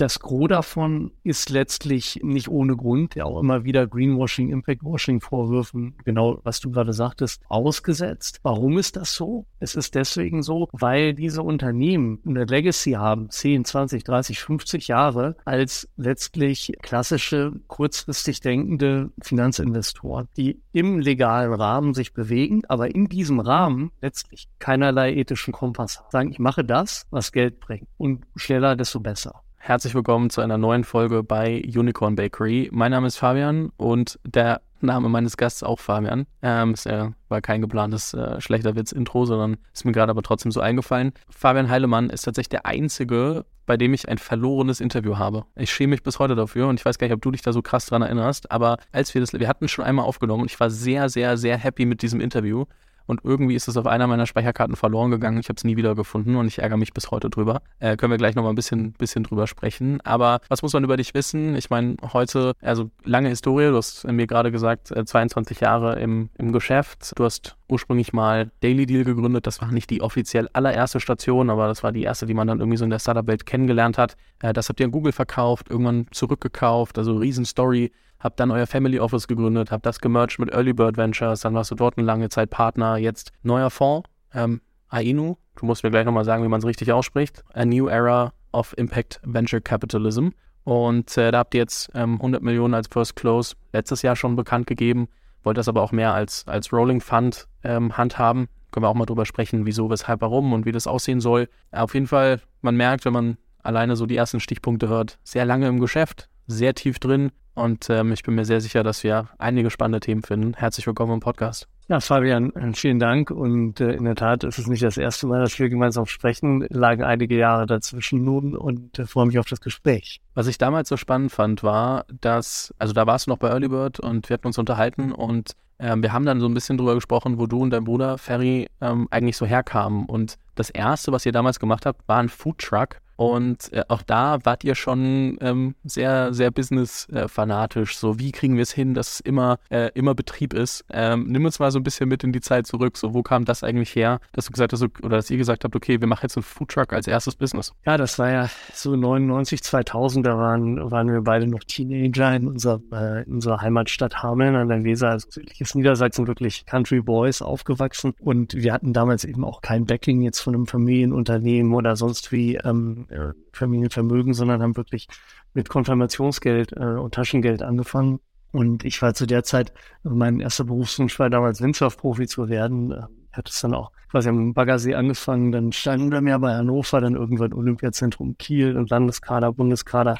das Gros davon ist letztlich nicht ohne Grund ja auch immer wieder Greenwashing, Impact-Washing-Vorwürfen, genau was du gerade sagtest, ausgesetzt. Warum ist das so? Es ist deswegen so, weil diese Unternehmen eine Legacy haben, 10, 20, 30, 50 Jahre, als letztlich klassische, kurzfristig denkende Finanzinvestoren, die im legalen Rahmen sich bewegen, aber in diesem Rahmen letztlich keinerlei ethischen Kompass haben. Sagen, ich mache das, was Geld bringt. Und schneller, desto besser. Herzlich willkommen zu einer neuen Folge bei Unicorn Bakery. Mein Name ist Fabian und der Name meines Gastes auch Fabian. Ähm, es äh, war kein geplantes äh, schlechter Witz-Intro, sondern ist mir gerade aber trotzdem so eingefallen. Fabian Heilemann ist tatsächlich der einzige, bei dem ich ein verlorenes Interview habe. Ich schäme mich bis heute dafür und ich weiß gar nicht, ob du dich da so krass dran erinnerst, aber als wir das, wir hatten schon einmal aufgenommen und ich war sehr, sehr, sehr happy mit diesem Interview und irgendwie ist es auf einer meiner Speicherkarten verloren gegangen. Ich habe es nie wieder gefunden und ich ärgere mich bis heute drüber. Äh, können wir gleich nochmal ein bisschen, bisschen drüber sprechen. Aber was muss man über dich wissen? Ich meine, heute, also lange Historie, du hast mir gerade gesagt, 22 äh, Jahre im, im Geschäft. Du hast ursprünglich mal Daily Deal gegründet. Das war nicht die offiziell allererste Station, aber das war die erste, die man dann irgendwie so in der Startup-Welt kennengelernt hat. Äh, das habt ihr an Google verkauft, irgendwann zurückgekauft, also Riesenstory habt dann euer Family Office gegründet, habt das gemerged mit Early Bird Ventures, dann warst du dort eine lange Zeit Partner, jetzt neuer Fonds, ähm, AINU, du musst mir gleich nochmal sagen, wie man es richtig ausspricht, A New Era of Impact Venture Capitalism. Und äh, da habt ihr jetzt ähm, 100 Millionen als First Close letztes Jahr schon bekannt gegeben, wollt das aber auch mehr als, als Rolling Fund ähm, handhaben. Können wir auch mal drüber sprechen, wieso, weshalb, warum und wie das aussehen soll. Auf jeden Fall, man merkt, wenn man alleine so die ersten Stichpunkte hört, sehr lange im Geschäft, sehr tief drin, und ähm, ich bin mir sehr sicher, dass wir einige spannende Themen finden. Herzlich willkommen im Podcast. Ja, Fabian, äh, vielen Dank. Und äh, in der Tat ist es nicht das erste Mal, dass wir gemeinsam sprechen. Lagen einige Jahre dazwischen nun und äh, freue mich auf das Gespräch. Was ich damals so spannend fand, war, dass, also da warst du noch bei Early Bird und wir hatten uns unterhalten und ähm, wir haben dann so ein bisschen drüber gesprochen, wo du und dein Bruder Ferry ähm, eigentlich so herkamen. Und das erste, was ihr damals gemacht habt, war ein Food Truck und äh, auch da wart ihr schon ähm, sehr, sehr business-fanatisch. so, wie kriegen wir es hin, dass es immer, äh, immer Betrieb ist? Ähm, nimm uns mal so ein bisschen mit in die Zeit zurück. So, wo kam das eigentlich her, dass du gesagt hast, oder dass ihr gesagt habt, okay, wir machen jetzt einen Foodtruck als erstes Business? Ja, das war ja so 99, 2000, da waren, waren wir beide noch Teenager in, unser, äh, in unserer Heimatstadt Hameln an der Weser, also südliches Niedersachsen, wirklich Country Boys aufgewachsen. Und wir hatten damals eben auch kein Backing jetzt von einem Familienunternehmen oder sonst wie. Ähm, äh, Familienvermögen, sondern haben wirklich mit Konfirmationsgeld äh, und Taschengeld angefangen. Und ich war zu der Zeit, mein erster Berufswunsch war damals Windsurf-Profi zu werden. Ähm, ich hatte es dann auch quasi am Baggersee angefangen, dann Steinhuder mehr bei Hannover, dann irgendwann Olympiazentrum Kiel und Landeskader, Bundeskader.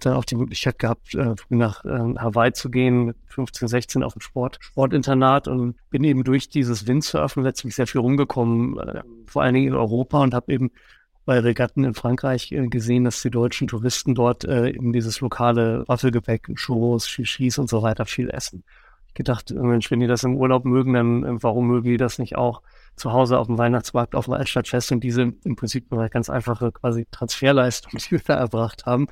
Dann auch die Möglichkeit gehabt, äh, nach äh, Hawaii zu gehen, mit 15, 16 auf dem Sport, Sportinternat und bin eben durch dieses Windsurfen letztlich sehr viel rumgekommen, äh, vor allen Dingen in Europa und habe eben bei Regatten in Frankreich äh, gesehen, dass die deutschen Touristen dort äh, eben dieses lokale Waffelgepäck, Churros, Shishis und so weiter viel essen. Ich gedacht, äh, Mensch, wenn die das im Urlaub mögen, dann äh, warum mögen die das nicht auch zu Hause auf dem Weihnachtsmarkt, auf dem Altstadtfest und diese im Prinzip eine ganz einfache quasi Transferleistung, die wir da erbracht haben.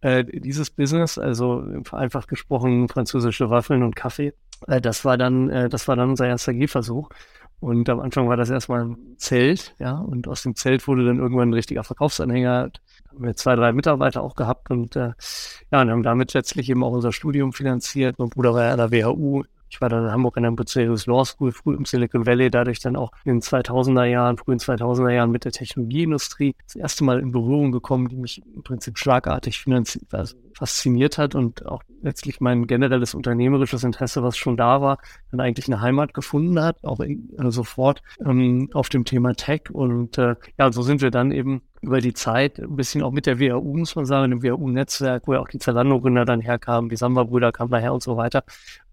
Äh, dieses Business, also vereinfacht gesprochen französische Waffeln und Kaffee, das war dann, das war dann unser erster Gehversuch. Und am Anfang war das erstmal ein Zelt, ja, und aus dem Zelt wurde dann irgendwann ein richtiger Verkaufsanhänger. Haben wir zwei, drei Mitarbeiter auch gehabt und äh, ja, und haben damit letztlich eben auch unser Studium finanziert. Mein Bruder war ja an der WHU ich war dann in Hamburg in der Bucerius Law School, früh im Silicon Valley, dadurch dann auch in den 2000er Jahren, frühen 2000er Jahren mit der Technologieindustrie das erste Mal in Berührung gekommen, die mich im Prinzip schlagartig also fasziniert hat und auch letztlich mein generelles unternehmerisches Interesse, was schon da war, dann eigentlich eine Heimat gefunden hat, auch in, äh, sofort ähm, auf dem Thema Tech. Und äh, ja, so sind wir dann eben über die Zeit, ein bisschen auch mit der WHU, muss man sagen, dem WHU-Netzwerk, wo ja auch die Zalando-Gründer dann herkamen, die Samba-Brüder kamen daher und so weiter.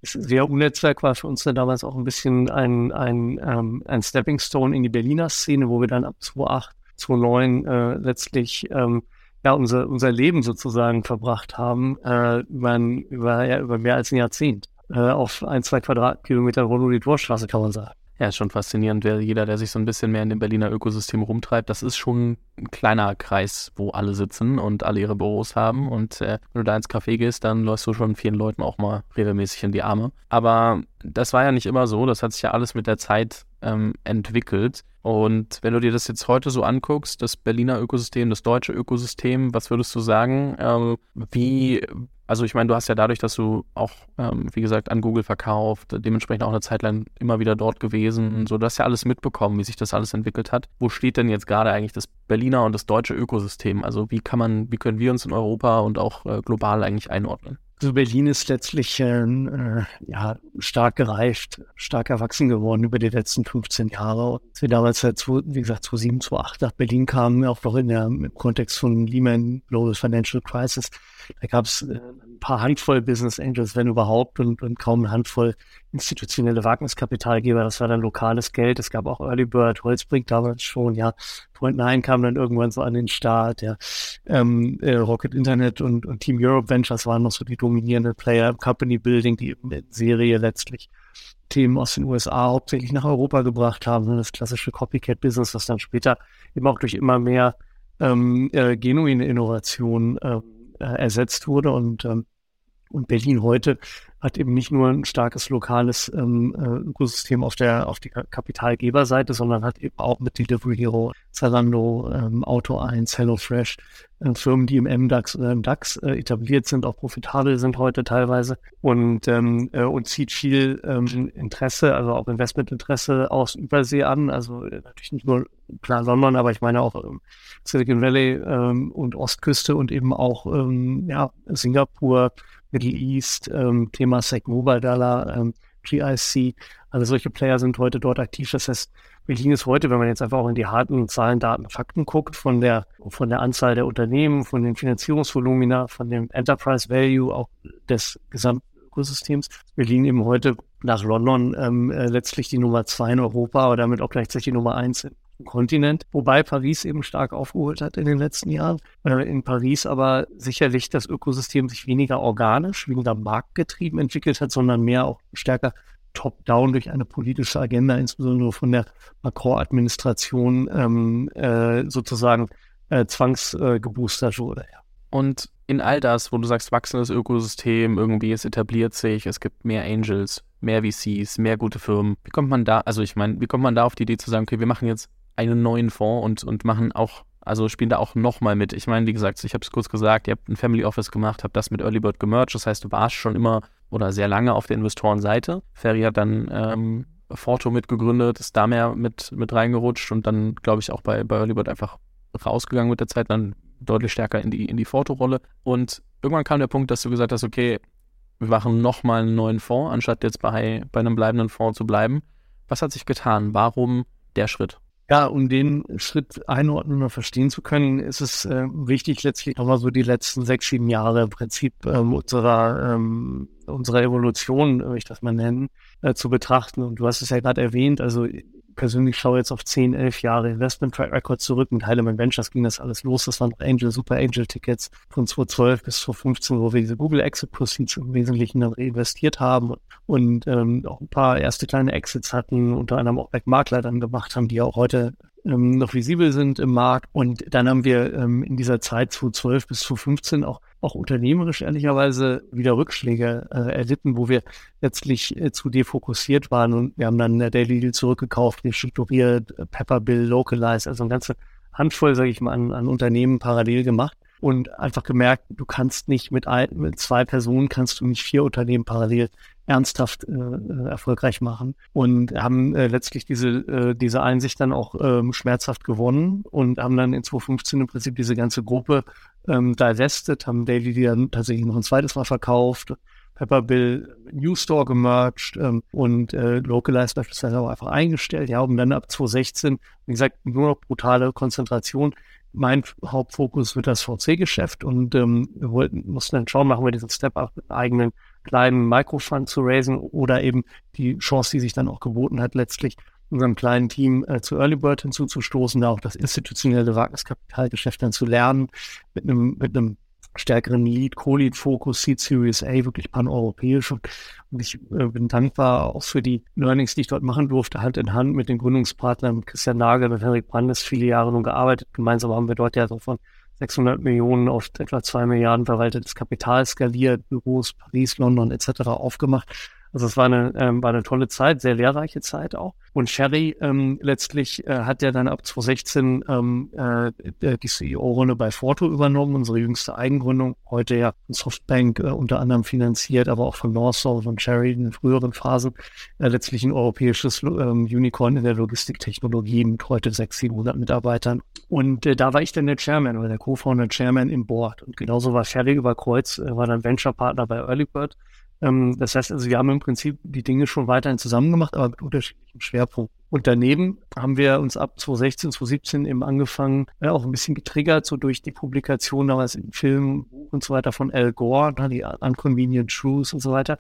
Das WHU-Netzwerk war für uns dann damals auch ein bisschen ein, ein, ähm, ein Stepping Stone in die Berliner Szene, wo wir dann ab 2008, 2009 äh, letztlich ähm, ja, unser, unser Leben sozusagen verbracht haben, äh, über, ein, über, ja, über mehr als ein Jahrzehnt. Äh, auf ein, zwei Quadratkilometer Torstraße, kann man sagen. Ja, ist schon faszinierend, jeder, der sich so ein bisschen mehr in dem Berliner Ökosystem rumtreibt, das ist schon ein kleiner Kreis, wo alle sitzen und alle ihre Büros haben. Und äh, wenn du da ins Café gehst, dann läufst du schon vielen Leuten auch mal regelmäßig in die Arme. Aber das war ja nicht immer so, das hat sich ja alles mit der Zeit ähm, entwickelt. Und wenn du dir das jetzt heute so anguckst, das Berliner Ökosystem, das deutsche Ökosystem, was würdest du sagen, ähm, wie also ich meine, du hast ja dadurch, dass du auch, ähm, wie gesagt, an Google verkauft, dementsprechend auch eine Zeit lang immer wieder dort gewesen, so du hast ja alles mitbekommen, wie sich das alles entwickelt hat. Wo steht denn jetzt gerade eigentlich das Berliner und das deutsche Ökosystem? Also wie kann man, wie können wir uns in Europa und auch äh, global eigentlich einordnen? Also Berlin ist letztlich äh, ja, stark gereift, stark erwachsen geworden über die letzten 15 Jahre. Als wir damals, wie gesagt, 2007, 2008 nach Berlin kamen, auch noch in der, im Kontext von Lehman Global Financial Crisis, da gab es äh, ein paar Handvoll Business Angels, wenn überhaupt, und, und kaum eine Handvoll institutionelle Wagniskapitalgeber. Das war dann lokales Geld. Es gab auch Early Bird, Holzbrink damals schon, ja. Point 9 kam dann irgendwann so an den Start, ja. Ähm, äh, Rocket Internet und, und Team Europe Ventures waren noch so die dominierenden Player im Company Building, die in Serie letztlich Themen aus den USA hauptsächlich nach Europa gebracht haben. Das klassische Copycat-Business, das dann später eben auch durch immer mehr ähm, äh, genuine Innovation ähm, äh, ersetzt wurde. Und, ähm, und Berlin heute hat eben nicht nur ein starkes lokales ähm, äh, Ökosystem auf der auf die Kapitalgeberseite, sondern hat eben auch mit Delivery Hero, Zalando, ähm, Auto 1, HelloFresh, äh, Firmen, die im MDAX oder im DAX äh, etabliert sind, auch profitabel sind heute teilweise. Und ähm, äh, und zieht viel ähm, Interesse, also auch Investmentinteresse aus Übersee an, also äh, natürlich nicht nur klar London, aber ich meine auch ähm, Silicon Valley ähm, und Ostküste und eben auch ähm, ja Singapur Middle East, ähm, Thema Sec Mobile Dollar, ähm, GIC. Also solche Player sind heute dort aktiv. Das heißt, Berlin ist heute, wenn man jetzt einfach auch in die harten Zahlen, Daten, Fakten guckt, von der, von der Anzahl der Unternehmen, von den Finanzierungsvolumina, von dem Enterprise Value auch des gesamten Ökosystems. Berlin eben heute nach London ähm, äh, letztlich die Nummer zwei in Europa, aber damit auch gleichzeitig die Nummer eins in Kontinent, wobei Paris eben stark aufgeholt hat in den letzten Jahren. Äh, in Paris aber sicherlich das Ökosystem sich weniger organisch, weniger marktgetrieben entwickelt hat, sondern mehr auch stärker top-down durch eine politische Agenda, insbesondere von der Macron-Administration ähm, äh, sozusagen äh, zwangsgeboostert wurde. Ja. Und in all das, wo du sagst, wachsendes Ökosystem, irgendwie es etabliert sich, es gibt mehr Angels, mehr VCs, mehr gute Firmen. Wie kommt man da, also ich meine, wie kommt man da auf die Idee zu sagen, okay, wir machen jetzt einen neuen Fonds und, und machen auch, also spielen da auch nochmal mit. Ich meine, wie gesagt, ich habe es kurz gesagt, ihr habt ein Family Office gemacht, habt das mit Early Bird gemerged, das heißt, du warst schon immer oder sehr lange auf der Investorenseite. Ferry hat dann ähm, Forto mitgegründet, ist da mehr mit, mit reingerutscht und dann, glaube ich, auch bei, bei Early Bird einfach rausgegangen mit der Zeit, dann deutlich stärker in die, in die Forto-Rolle. Und irgendwann kam der Punkt, dass du gesagt hast, okay, wir machen nochmal einen neuen Fonds, anstatt jetzt bei, bei einem bleibenden Fonds zu bleiben. Was hat sich getan? Warum der Schritt? Ja, um den Schritt einordnen und verstehen zu können, ist es äh, wichtig, letztlich nochmal so die letzten sechs, sieben Jahre im Prinzip ähm, unserer, ähm, unserer Evolution, würde ich das mal nennen, äh, zu betrachten. Und du hast es ja gerade erwähnt, also persönlich schaue jetzt auf 10, 11 Jahre Investment Track Record zurück. Mit Heilemann Ventures ging das alles los. Das waren Angel, Super Angel Tickets von 2012 bis 2015, wo wir diese Google Exit Proceeds im Wesentlichen dann reinvestiert haben und ähm, auch ein paar erste kleine Exits hatten, unter anderem auch Backmakler dann gemacht haben, die auch heute ähm, noch visibel sind im Markt. Und dann haben wir ähm, in dieser Zeit 2012 bis 2015 auch auch unternehmerisch ehrlicherweise wieder Rückschläge äh, erlitten, wo wir letztlich äh, zu defokussiert waren und wir haben dann der Daily Deal zurückgekauft, restrukturiert, äh, Pepperbill, Localize, also eine ganze Handvoll, sage ich mal, an, an Unternehmen parallel gemacht und einfach gemerkt, du kannst nicht mit, ein, mit zwei Personen kannst du nicht vier Unternehmen parallel ernsthaft äh, äh, erfolgreich machen und haben äh, letztlich diese, äh, diese Einsicht dann auch ähm, schmerzhaft gewonnen und haben dann in 2015 im Prinzip diese ganze Gruppe ähm, divested, haben Daily die dann tatsächlich noch ein zweites Mal verkauft, Pepperbill New Store gemerged ähm, und äh, Localized beispielsweise auch einfach eingestellt, ja, um dann ab 2016, wie gesagt, nur noch brutale Konzentration. Mein Hauptfokus wird das VC-Geschäft und ähm, wir wollten, mussten dann schauen, machen wir diesen Step-up mit eigenen kleinen Microfund zu raisen oder eben die Chance, die sich dann auch geboten hat, letztlich unserem kleinen Team äh, zu Early Bird hinzuzustoßen, da auch das institutionelle Wagniskapitalgeschäft dann zu lernen, mit einem, mit einem stärkeren Lead, Co-Lead-Fokus, Seed Series A, wirklich paneuropäisch. Und, und ich äh, bin dankbar auch für die Learnings, die ich dort machen durfte, Hand in Hand mit den Gründungspartnern, Christian Nagel, mit Henrik Brandes, viele Jahre nun gearbeitet. Gemeinsam haben wir dort ja so von 600 Millionen auf etwa zwei Milliarden verwaltetes Kapital skaliert, Büros, Paris, London etc. aufgemacht. Also es war eine, ähm, war eine tolle Zeit, sehr lehrreiche Zeit auch. Und Sherry ähm, letztlich äh, hat ja dann ab 2016 ähm, äh, die CEO-Rolle bei Forto übernommen, unsere jüngste Eigengründung. Heute ja von Softbank äh, unter anderem finanziert, aber auch von Northsol und Sherry in früheren Phasen. Äh, letztlich ein europäisches ähm, Unicorn in der Logistiktechnologie mit heute 600, 700 Mitarbeitern. Und äh, da war ich dann der Chairman oder der Co-Founder Chairman im Board. Und genauso war Sherry über Kreuz, äh, war dann Venture-Partner bei Earlybird ähm, das heißt also, wir haben im Prinzip die Dinge schon weiterhin zusammen gemacht, aber mit unterschiedlichen Schwerpunkten. Und daneben haben wir uns ab 2016, 2017 eben angefangen, äh, auch ein bisschen getriggert, so durch die Publikation damals im Film und so weiter von Al Gore, ne, die Unconvenient Truths und so weiter,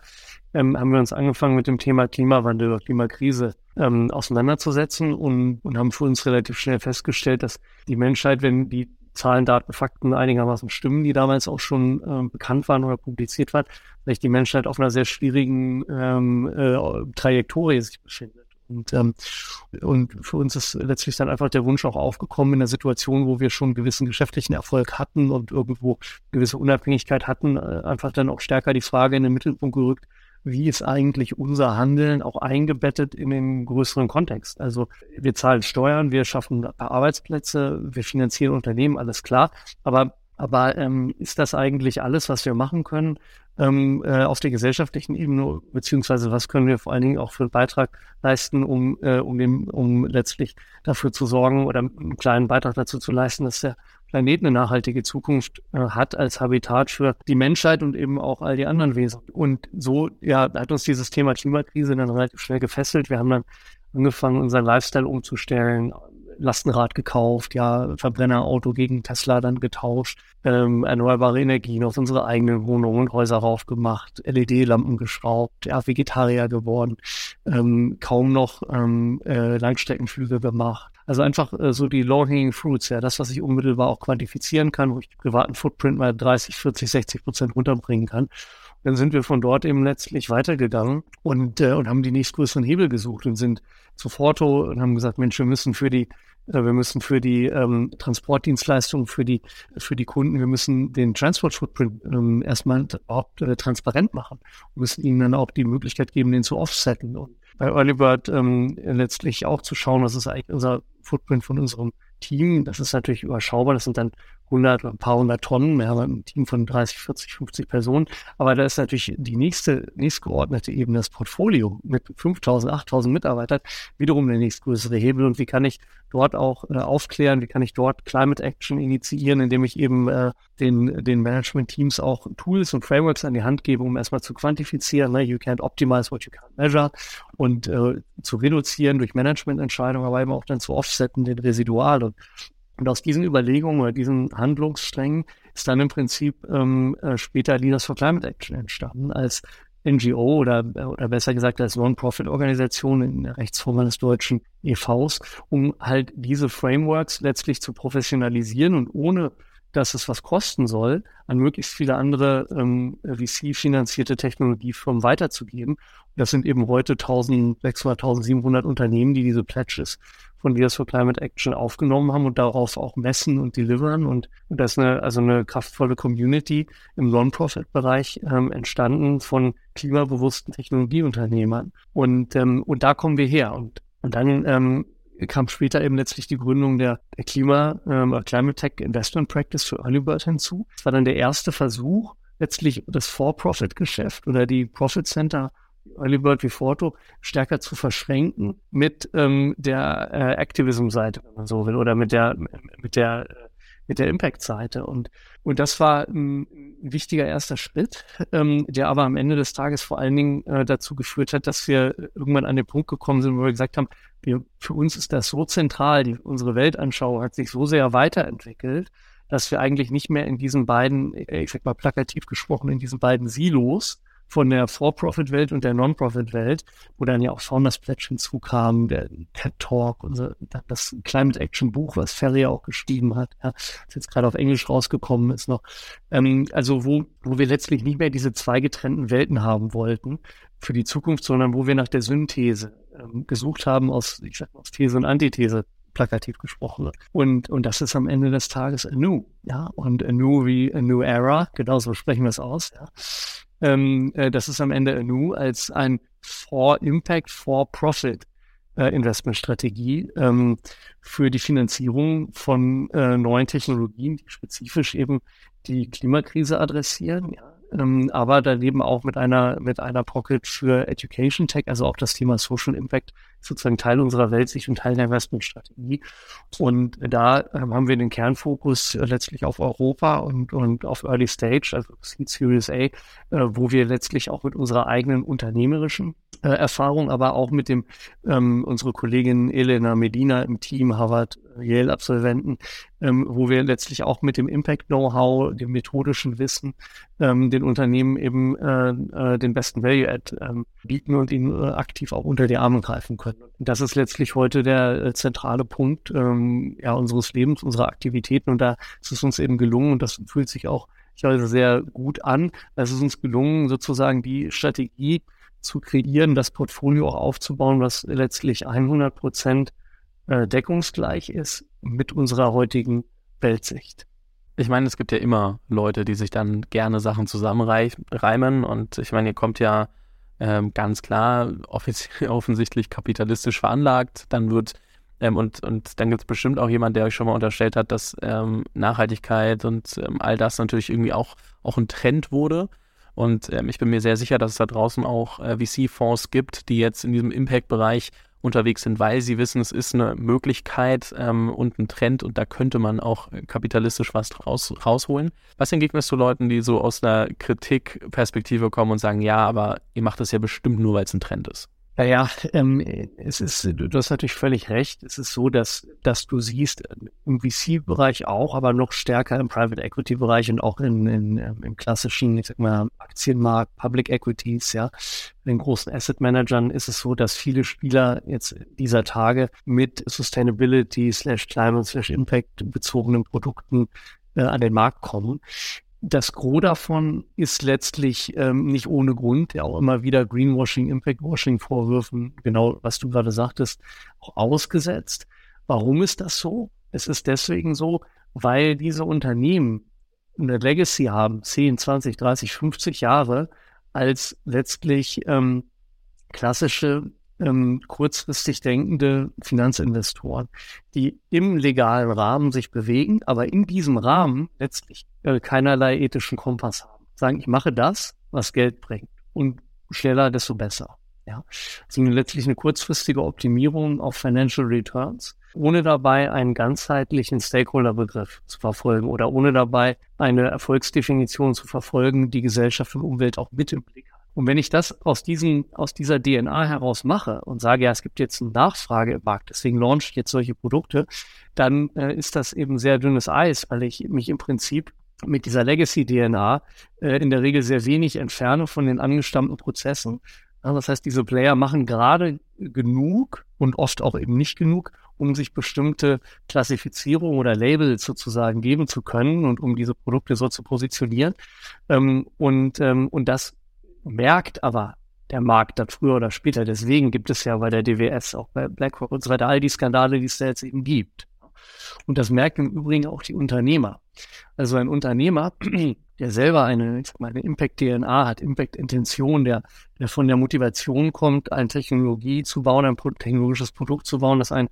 ähm, haben wir uns angefangen mit dem Thema Klimawandel Klimakrise ähm, auseinanderzusetzen und, und haben für uns relativ schnell festgestellt, dass die Menschheit, wenn die Zahlen, Daten, Fakten einigermaßen stimmen, die damals auch schon äh, bekannt waren oder publiziert waren, vielleicht die Menschheit auf einer sehr schwierigen ähm, äh, Trajektorie sich befindet. Und, ähm, und für uns ist letztlich dann einfach der Wunsch auch aufgekommen in der Situation, wo wir schon gewissen geschäftlichen Erfolg hatten und irgendwo gewisse Unabhängigkeit hatten, äh, einfach dann auch stärker die Frage in den Mittelpunkt gerückt, wie ist eigentlich unser Handeln auch eingebettet in den größeren Kontext? Also wir zahlen Steuern, wir schaffen Arbeitsplätze, wir finanzieren Unternehmen, alles klar. Aber aber ähm, ist das eigentlich alles, was wir machen können ähm, äh, auf der gesellschaftlichen Ebene, beziehungsweise was können wir vor allen Dingen auch für einen Beitrag leisten, um, äh, um, dem, um letztlich dafür zu sorgen oder einen kleinen Beitrag dazu zu leisten, dass der Planet eine nachhaltige Zukunft äh, hat als Habitat für die Menschheit und eben auch all die anderen Wesen. Und so ja, hat uns dieses Thema Klimakrise dann relativ schnell gefesselt. Wir haben dann angefangen, unseren Lifestyle umzustellen, Lastenrad gekauft, ja, Verbrennerauto gegen Tesla dann getauscht, ähm, erneuerbare Energien aus unsere eigenen Wohnungen und Häuser raufgemacht, LED-Lampen geschraubt, ja, Vegetarier geworden, ähm, kaum noch ähm, äh, Langstreckenflüge gemacht. Also einfach äh, so die low-hanging fruits, ja, das, was ich unmittelbar auch quantifizieren kann, wo ich den privaten Footprint mal 30, 40, 60 Prozent runterbringen kann. Dann sind wir von dort eben letztlich weitergegangen und, äh, und haben die nächstgrößeren Hebel gesucht und sind zu Forto und haben gesagt, Mensch, wir müssen für die wir müssen für die ähm, Transportdienstleistungen, für die, für die Kunden, wir müssen den Transport Footprint ähm, erstmal überhaupt äh, transparent machen. Wir müssen ihnen dann auch die Möglichkeit geben, den zu offsetten. Und bei Early Bird ähm, letztlich auch zu schauen, was ist eigentlich unser Footprint von unserem Team. Das ist natürlich überschaubar. Das sind dann 100 oder ein paar hundert Tonnen. Wir haben ein Team von 30, 40, 50 Personen. Aber da ist natürlich die nächste, nächstgeordnete Ebene das Portfolio mit 5000, 8000 Mitarbeitern wiederum der nächstgrößere Hebel. Und wie kann ich dort auch äh, aufklären? Wie kann ich dort Climate Action initiieren, indem ich eben äh, den, den Management-Teams auch Tools und Frameworks an die Hand gebe, um erstmal zu quantifizieren. Ne? You can't optimize what you can't measure und äh, zu reduzieren durch Managemententscheidungen, aber eben auch dann zu offsetten, den Residual. Und und aus diesen Überlegungen oder diesen Handlungssträngen ist dann im Prinzip ähm, äh, später Leaders for Climate Action entstanden als NGO oder, oder besser gesagt als Non-Profit-Organisation in der Rechtsform eines deutschen EVs, um halt diese Frameworks letztlich zu professionalisieren und ohne dass es was kosten soll, an möglichst viele andere ähm, VC-finanzierte Technologiefirmen weiterzugeben. Das sind eben heute 1600, 1700 Unternehmen, die diese Pledges von Leaders for Climate Action aufgenommen haben und darauf auch messen und delivern. Und, und das ist eine, also eine kraftvolle Community im Non-Profit-Bereich ähm, entstanden von klimabewussten Technologieunternehmern. Und, ähm, und da kommen wir her. Und, und dann ähm, kam später eben letztlich die Gründung der, der Klima, ähm, Climate Tech Investment Practice für Earlybird hinzu. Das war dann der erste Versuch, letztlich das For-Profit-Geschäft oder die Profit Center Early Bird wie Forto stärker zu verschränken mit ähm, der äh, Activism-Seite, wenn man so will, oder mit der mit der mit der Impact-Seite. Und, und das war ein, ein wichtiger erster Schritt, ähm, der aber am Ende des Tages vor allen Dingen äh, dazu geführt hat, dass wir irgendwann an den Punkt gekommen sind, wo wir gesagt haben, wir, für uns ist das so zentral, die, unsere Weltanschauung hat sich so sehr weiterentwickelt, dass wir eigentlich nicht mehr in diesen beiden, ich sag mal plakativ gesprochen, in diesen beiden Silos von der For-Profit-Welt und der Non-Profit-Welt, wo dann ja auch Founders Pledge hinzukam, der TED Talk und so, das Climate Action Buch, was Ferry auch geschrieben hat, ja, das jetzt gerade auf Englisch rausgekommen ist noch. Ähm, also wo, wo wir letztlich nicht mehr diese zwei getrennten Welten haben wollten für die Zukunft, sondern wo wir nach der Synthese ähm, gesucht haben aus, ich sag mal, aus These und Antithese plakativ gesprochen. Und, und das ist am Ende des Tages a new, ja, und a new wie a new era, genauso sprechen wir es aus, ja. Ähm, äh, das ist am Ende ANU als ein For Impact, For Profit äh, Investmentstrategie ähm, für die Finanzierung von äh, neuen Technologien, die spezifisch eben die Klimakrise adressieren. Ja ähm, aber daneben auch mit einer, mit einer Pocket für Education Tech, also auch das Thema Social Impact sozusagen Teil unserer Weltsicht und Teil der Investmentstrategie. Und da ähm, haben wir den Kernfokus äh, letztlich auf Europa und, und auf Early Stage, also Seed Series A, äh, wo wir letztlich auch mit unserer eigenen unternehmerischen äh, Erfahrung, aber auch mit dem ähm, unsere Kollegin Elena Medina im Team Harvard Yale Absolventen, ähm, wo wir letztlich auch mit dem Impact Know-how, dem methodischen Wissen, ähm, den Unternehmen eben äh, äh, den besten Value Add ähm, bieten und ihnen äh, aktiv auch unter die Arme greifen können. Das ist letztlich heute der äh, zentrale Punkt ähm, ja unseres Lebens, unserer Aktivitäten und da ist es uns eben gelungen und das fühlt sich auch ich glaube, sehr gut an. Es ist uns gelungen, sozusagen die Strategie zu kreieren, das Portfolio auch aufzubauen, was letztlich 100 Prozent äh, deckungsgleich ist mit unserer heutigen Weltsicht. Ich meine, es gibt ja immer Leute, die sich dann gerne Sachen zusammenreimen und ich meine, ihr kommt ja ähm, ganz klar offensichtlich kapitalistisch veranlagt, dann wird ähm, und, und dann gibt es bestimmt auch jemand, der euch schon mal unterstellt hat, dass ähm, Nachhaltigkeit und ähm, all das natürlich irgendwie auch, auch ein Trend wurde. Und ähm, ich bin mir sehr sicher, dass es da draußen auch äh, VC-Fonds gibt, die jetzt in diesem Impact-Bereich unterwegs sind, weil sie wissen, es ist eine Möglichkeit ähm, und ein Trend und da könnte man auch kapitalistisch was raus, rausholen. Was entgegnest du Leuten, die so aus einer Kritikperspektive kommen und sagen, ja, aber ihr macht das ja bestimmt nur, weil es ein Trend ist? Naja, ähm, es ist, du hast natürlich völlig recht. Es ist so, dass, dass du siehst, im VC-Bereich auch, aber noch stärker im Private Equity-Bereich und auch in, in, ähm, im klassischen, ich sag mal, Aktienmarkt, Public Equities, ja, den großen Asset Managern ist es so, dass viele Spieler jetzt dieser Tage mit Sustainability slash Climate slash Impact bezogenen Produkten äh, an den Markt kommen das Gros davon ist letztlich ähm, nicht ohne Grund, ja auch immer wieder Greenwashing, Impactwashing-Vorwürfen, genau was du gerade sagtest, auch ausgesetzt. Warum ist das so? Es ist deswegen so, weil diese Unternehmen eine Legacy haben, 10, 20, 30, 50 Jahre, als letztlich ähm, klassische ähm, kurzfristig denkende Finanzinvestoren, die im legalen Rahmen sich bewegen, aber in diesem Rahmen letztlich äh, keinerlei ethischen Kompass haben. Sagen, ich mache das, was Geld bringt und schneller, desto besser. Ja, also letztlich eine kurzfristige Optimierung auf Financial Returns, ohne dabei einen ganzheitlichen Stakeholder-Begriff zu verfolgen oder ohne dabei eine Erfolgsdefinition zu verfolgen, die Gesellschaft und Umwelt auch mit im Blick hat. Und wenn ich das aus diesen, aus dieser DNA heraus mache und sage, ja, es gibt jetzt eine Nachfrage im Markt, deswegen launche ich jetzt solche Produkte, dann äh, ist das eben sehr dünnes Eis, weil ich mich im Prinzip mit dieser Legacy-DNA äh, in der Regel sehr wenig entferne von den angestammten Prozessen. Ja, das heißt, diese Player machen gerade genug und oft auch eben nicht genug, um sich bestimmte Klassifizierung oder Labels sozusagen geben zu können und um diese Produkte so zu positionieren. Ähm, und, ähm, und das merkt aber der Markt dann früher oder später. Deswegen gibt es ja bei der DWS, auch bei BlackRock und so weiter, all die Skandale, die es da jetzt eben gibt. Und das merken im Übrigen auch die Unternehmer. Also ein Unternehmer, der selber eine, ich sag mal, eine Impact-DNA hat, Impact-Intention, der, der von der Motivation kommt, eine Technologie zu bauen, ein technologisches Produkt zu bauen, das ein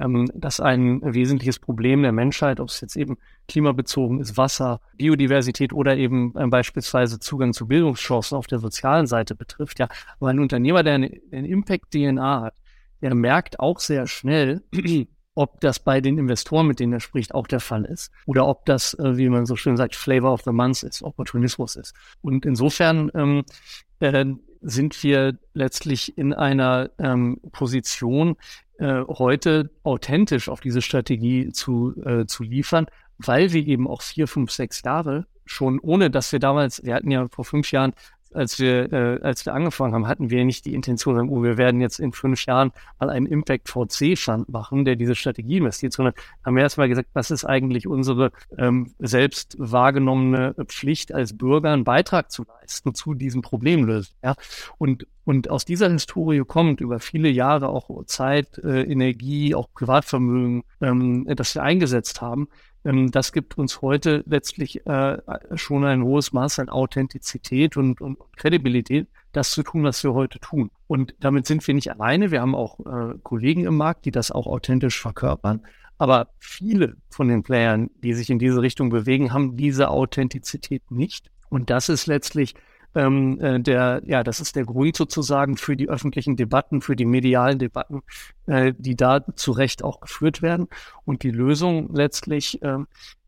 ähm, dass ein wesentliches Problem der Menschheit, ob es jetzt eben klimabezogen ist, Wasser, Biodiversität oder eben äh, beispielsweise Zugang zu Bildungschancen auf der sozialen Seite betrifft. Ja, aber ein Unternehmer, der eine, eine Impact-DNA hat, der merkt auch sehr schnell, ob das bei den Investoren, mit denen er spricht, auch der Fall ist. Oder ob das, äh, wie man so schön sagt, Flavor of the Month ist, Opportunismus ist. Und insofern ähm, äh, sind wir letztlich in einer ähm, Position, äh, heute authentisch auf diese Strategie zu, äh, zu liefern, weil wir eben auch vier, fünf, sechs Jahre schon, ohne dass wir damals, wir hatten ja vor fünf Jahren als wir, äh, als wir angefangen haben, hatten wir nicht die Intention, oh, wir werden jetzt in fünf Jahren mal einen Impact VC Fund machen, der diese Strategie investiert, sondern haben wir erstmal gesagt, was ist eigentlich unsere ähm, selbst wahrgenommene Pflicht als Bürger, einen Beitrag zu leisten zu diesem Problemlösen. Ja? Und, und aus dieser Historie kommt über viele Jahre auch Zeit, äh, Energie, auch Privatvermögen, ähm, das wir eingesetzt haben, das gibt uns heute letztlich äh, schon ein hohes Maß an Authentizität und, und Kredibilität, das zu tun, was wir heute tun. Und damit sind wir nicht alleine. Wir haben auch äh, Kollegen im Markt, die das auch authentisch verkörpern. Aber viele von den Playern, die sich in diese Richtung bewegen, haben diese Authentizität nicht. Und das ist letztlich ähm, äh, der, ja, das ist der Grund sozusagen für die öffentlichen Debatten, für die medialen Debatten, äh, die da zu Recht auch geführt werden. Und die Lösung letztlich ähm,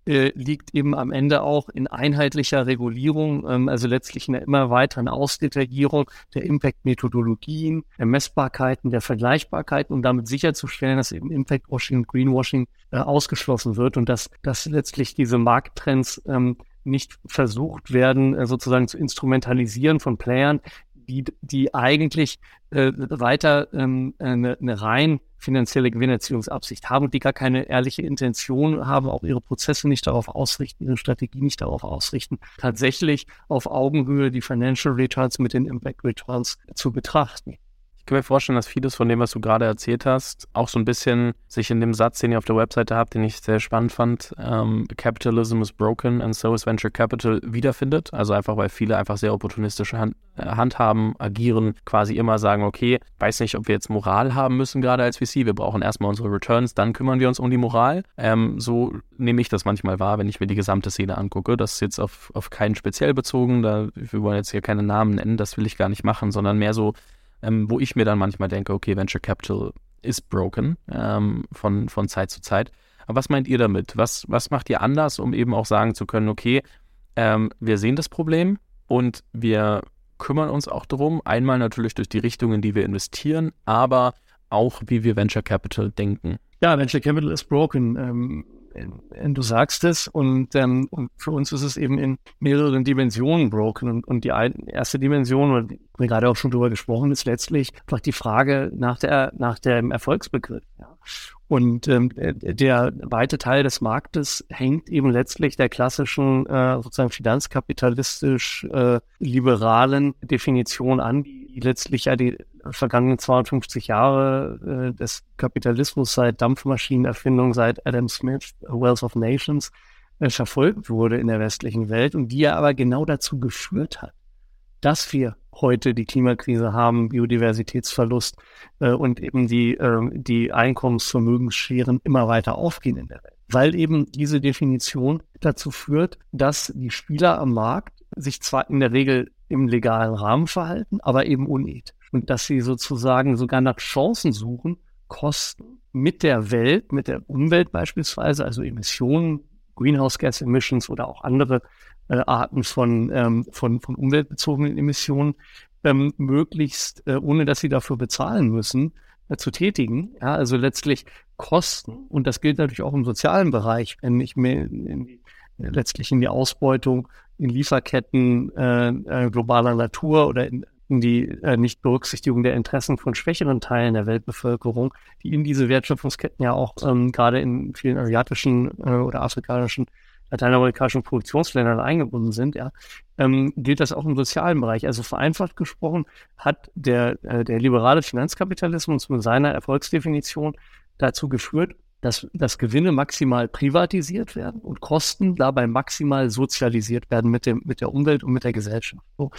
äh, liegt eben am Ende auch in einheitlicher Regulierung, ähm, also letztlich in einer immer weiteren Ausdetaillierung der Impact-Methodologien, der Messbarkeiten, der Vergleichbarkeiten, um damit sicherzustellen, dass eben Impact-Washing und Greenwashing äh, ausgeschlossen wird und dass, dass letztlich diese Markttrends ähm, nicht versucht werden, äh, sozusagen zu instrumentalisieren von Playern, die, die eigentlich äh, weiter ähm, eine, eine rein finanzielle Gewinnerziehungsabsicht haben, die gar keine ehrliche Intention haben, auch ihre Prozesse nicht darauf ausrichten, ihre Strategie nicht darauf ausrichten, tatsächlich auf Augenhöhe die Financial Returns mit den Impact Returns zu betrachten kann mir vorstellen, dass vieles von dem, was du gerade erzählt hast, auch so ein bisschen sich in dem Satz, den ihr auf der Webseite habt, den ich sehr spannend fand, ähm, Capitalism is broken and so is venture capital wiederfindet. Also einfach, weil viele einfach sehr opportunistische Hand, äh, Handhaben, agieren, quasi immer sagen, okay, weiß nicht, ob wir jetzt Moral haben müssen, gerade als VC. Wir brauchen erstmal unsere Returns, dann kümmern wir uns um die Moral. Ähm, so nehme ich das manchmal wahr, wenn ich mir die gesamte Szene angucke. Das ist jetzt auf, auf keinen speziell bezogen, da wir wollen jetzt hier keine Namen nennen, das will ich gar nicht machen, sondern mehr so ähm, wo ich mir dann manchmal denke, okay, Venture Capital ist broken ähm, von, von Zeit zu Zeit. Aber was meint ihr damit? Was, was macht ihr anders, um eben auch sagen zu können, okay, ähm, wir sehen das Problem und wir kümmern uns auch darum, einmal natürlich durch die Richtung, in die wir investieren, aber auch, wie wir Venture Capital denken. Ja, Venture Capital ist broken. Ähm, du sagst es und, ähm, und für uns ist es eben in mehreren Dimensionen broken und, und die erste Dimension, wir gerade auch schon drüber gesprochen, ist letztlich einfach die Frage nach der nach dem Erfolgsbegriff. Ja. Und ähm, der weite Teil des Marktes hängt eben letztlich der klassischen äh, sozusagen finanzkapitalistisch äh, liberalen Definition an, die letztlich ja die vergangenen 250 Jahre äh, des Kapitalismus seit Dampfmaschinenerfindung, seit Adam Smith, Wealth of Nations, äh, verfolgt wurde in der westlichen Welt und die ja aber genau dazu geführt hat, dass wir heute die Klimakrise haben, Biodiversitätsverlust äh, und eben die, äh, die Einkommensvermögensscheren immer weiter aufgehen in der Welt. Weil eben diese Definition dazu führt, dass die Spieler am Markt sich zwar in der Regel im legalen Rahmen verhalten, aber eben unethisch. Und dass sie sozusagen sogar nach Chancen suchen, Kosten mit der Welt, mit der Umwelt beispielsweise, also Emissionen, Greenhouse Gas Emissions oder auch andere äh, Arten von, ähm, von, von umweltbezogenen Emissionen, ähm, möglichst, äh, ohne dass sie dafür bezahlen müssen, äh, zu tätigen. Ja, also letztlich Kosten. Und das gilt natürlich auch im sozialen Bereich, wenn ich mir in die, letztlich in die Ausbeutung in Lieferketten äh, äh, globaler Natur oder in, in die äh, Nichtberücksichtigung der Interessen von schwächeren Teilen der Weltbevölkerung, die in diese Wertschöpfungsketten ja auch ähm, gerade in vielen asiatischen äh, oder afrikanischen, lateinamerikanischen Produktionsländern eingebunden sind, ja, ähm, gilt das auch im sozialen Bereich. Also vereinfacht gesprochen hat der, äh, der liberale Finanzkapitalismus mit seiner Erfolgsdefinition dazu geführt, dass, dass Gewinne maximal privatisiert werden und Kosten dabei maximal sozialisiert werden mit, dem, mit der Umwelt und mit der Gesellschaft. So.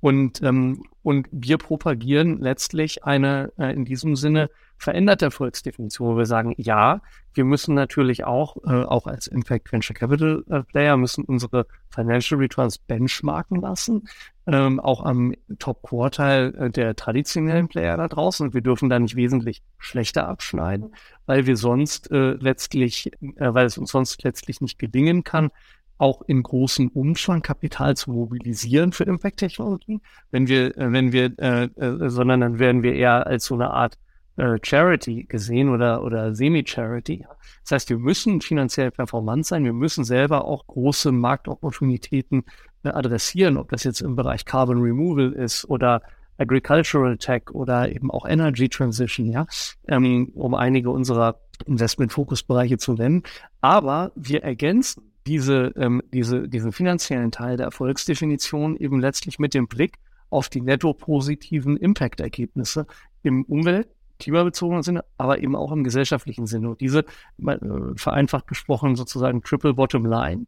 Und, ähm, und wir propagieren letztlich eine äh, in diesem Sinne veränderte Erfolgsdefinition, wo wir sagen, ja, wir müssen natürlich auch, äh, auch als Impact Venture Capital äh, Player, müssen unsere Financial Returns benchmarken lassen, ähm, auch am Top-Quartal äh, der traditionellen Player da draußen. Und wir dürfen da nicht wesentlich schlechter abschneiden, weil wir sonst äh, letztlich, äh, weil es uns sonst letztlich nicht gelingen kann, auch in großem Umfang Kapital zu mobilisieren für Impact-Technologien. Wenn wir, äh, wenn wir, äh, äh, sondern dann werden wir eher als so eine Art äh, Charity gesehen oder, oder Semi-Charity. Das heißt, wir müssen finanziell performant sein, wir müssen selber auch große Marktopportunitäten äh, adressieren, ob das jetzt im Bereich Carbon Removal ist oder Agricultural Tech oder eben auch Energy Transition, ja, ähm, um einige unserer Investment-Fokusbereiche zu nennen. Aber wir ergänzen diese, ähm, diese, diesen finanziellen Teil der Erfolgsdefinition eben letztlich mit dem Blick auf die netto positiven Impact-Ergebnisse im Umwelt-, klimabezogenen Sinne, aber eben auch im gesellschaftlichen Sinne. Und diese, äh, vereinfacht gesprochen, sozusagen Triple Bottom Line,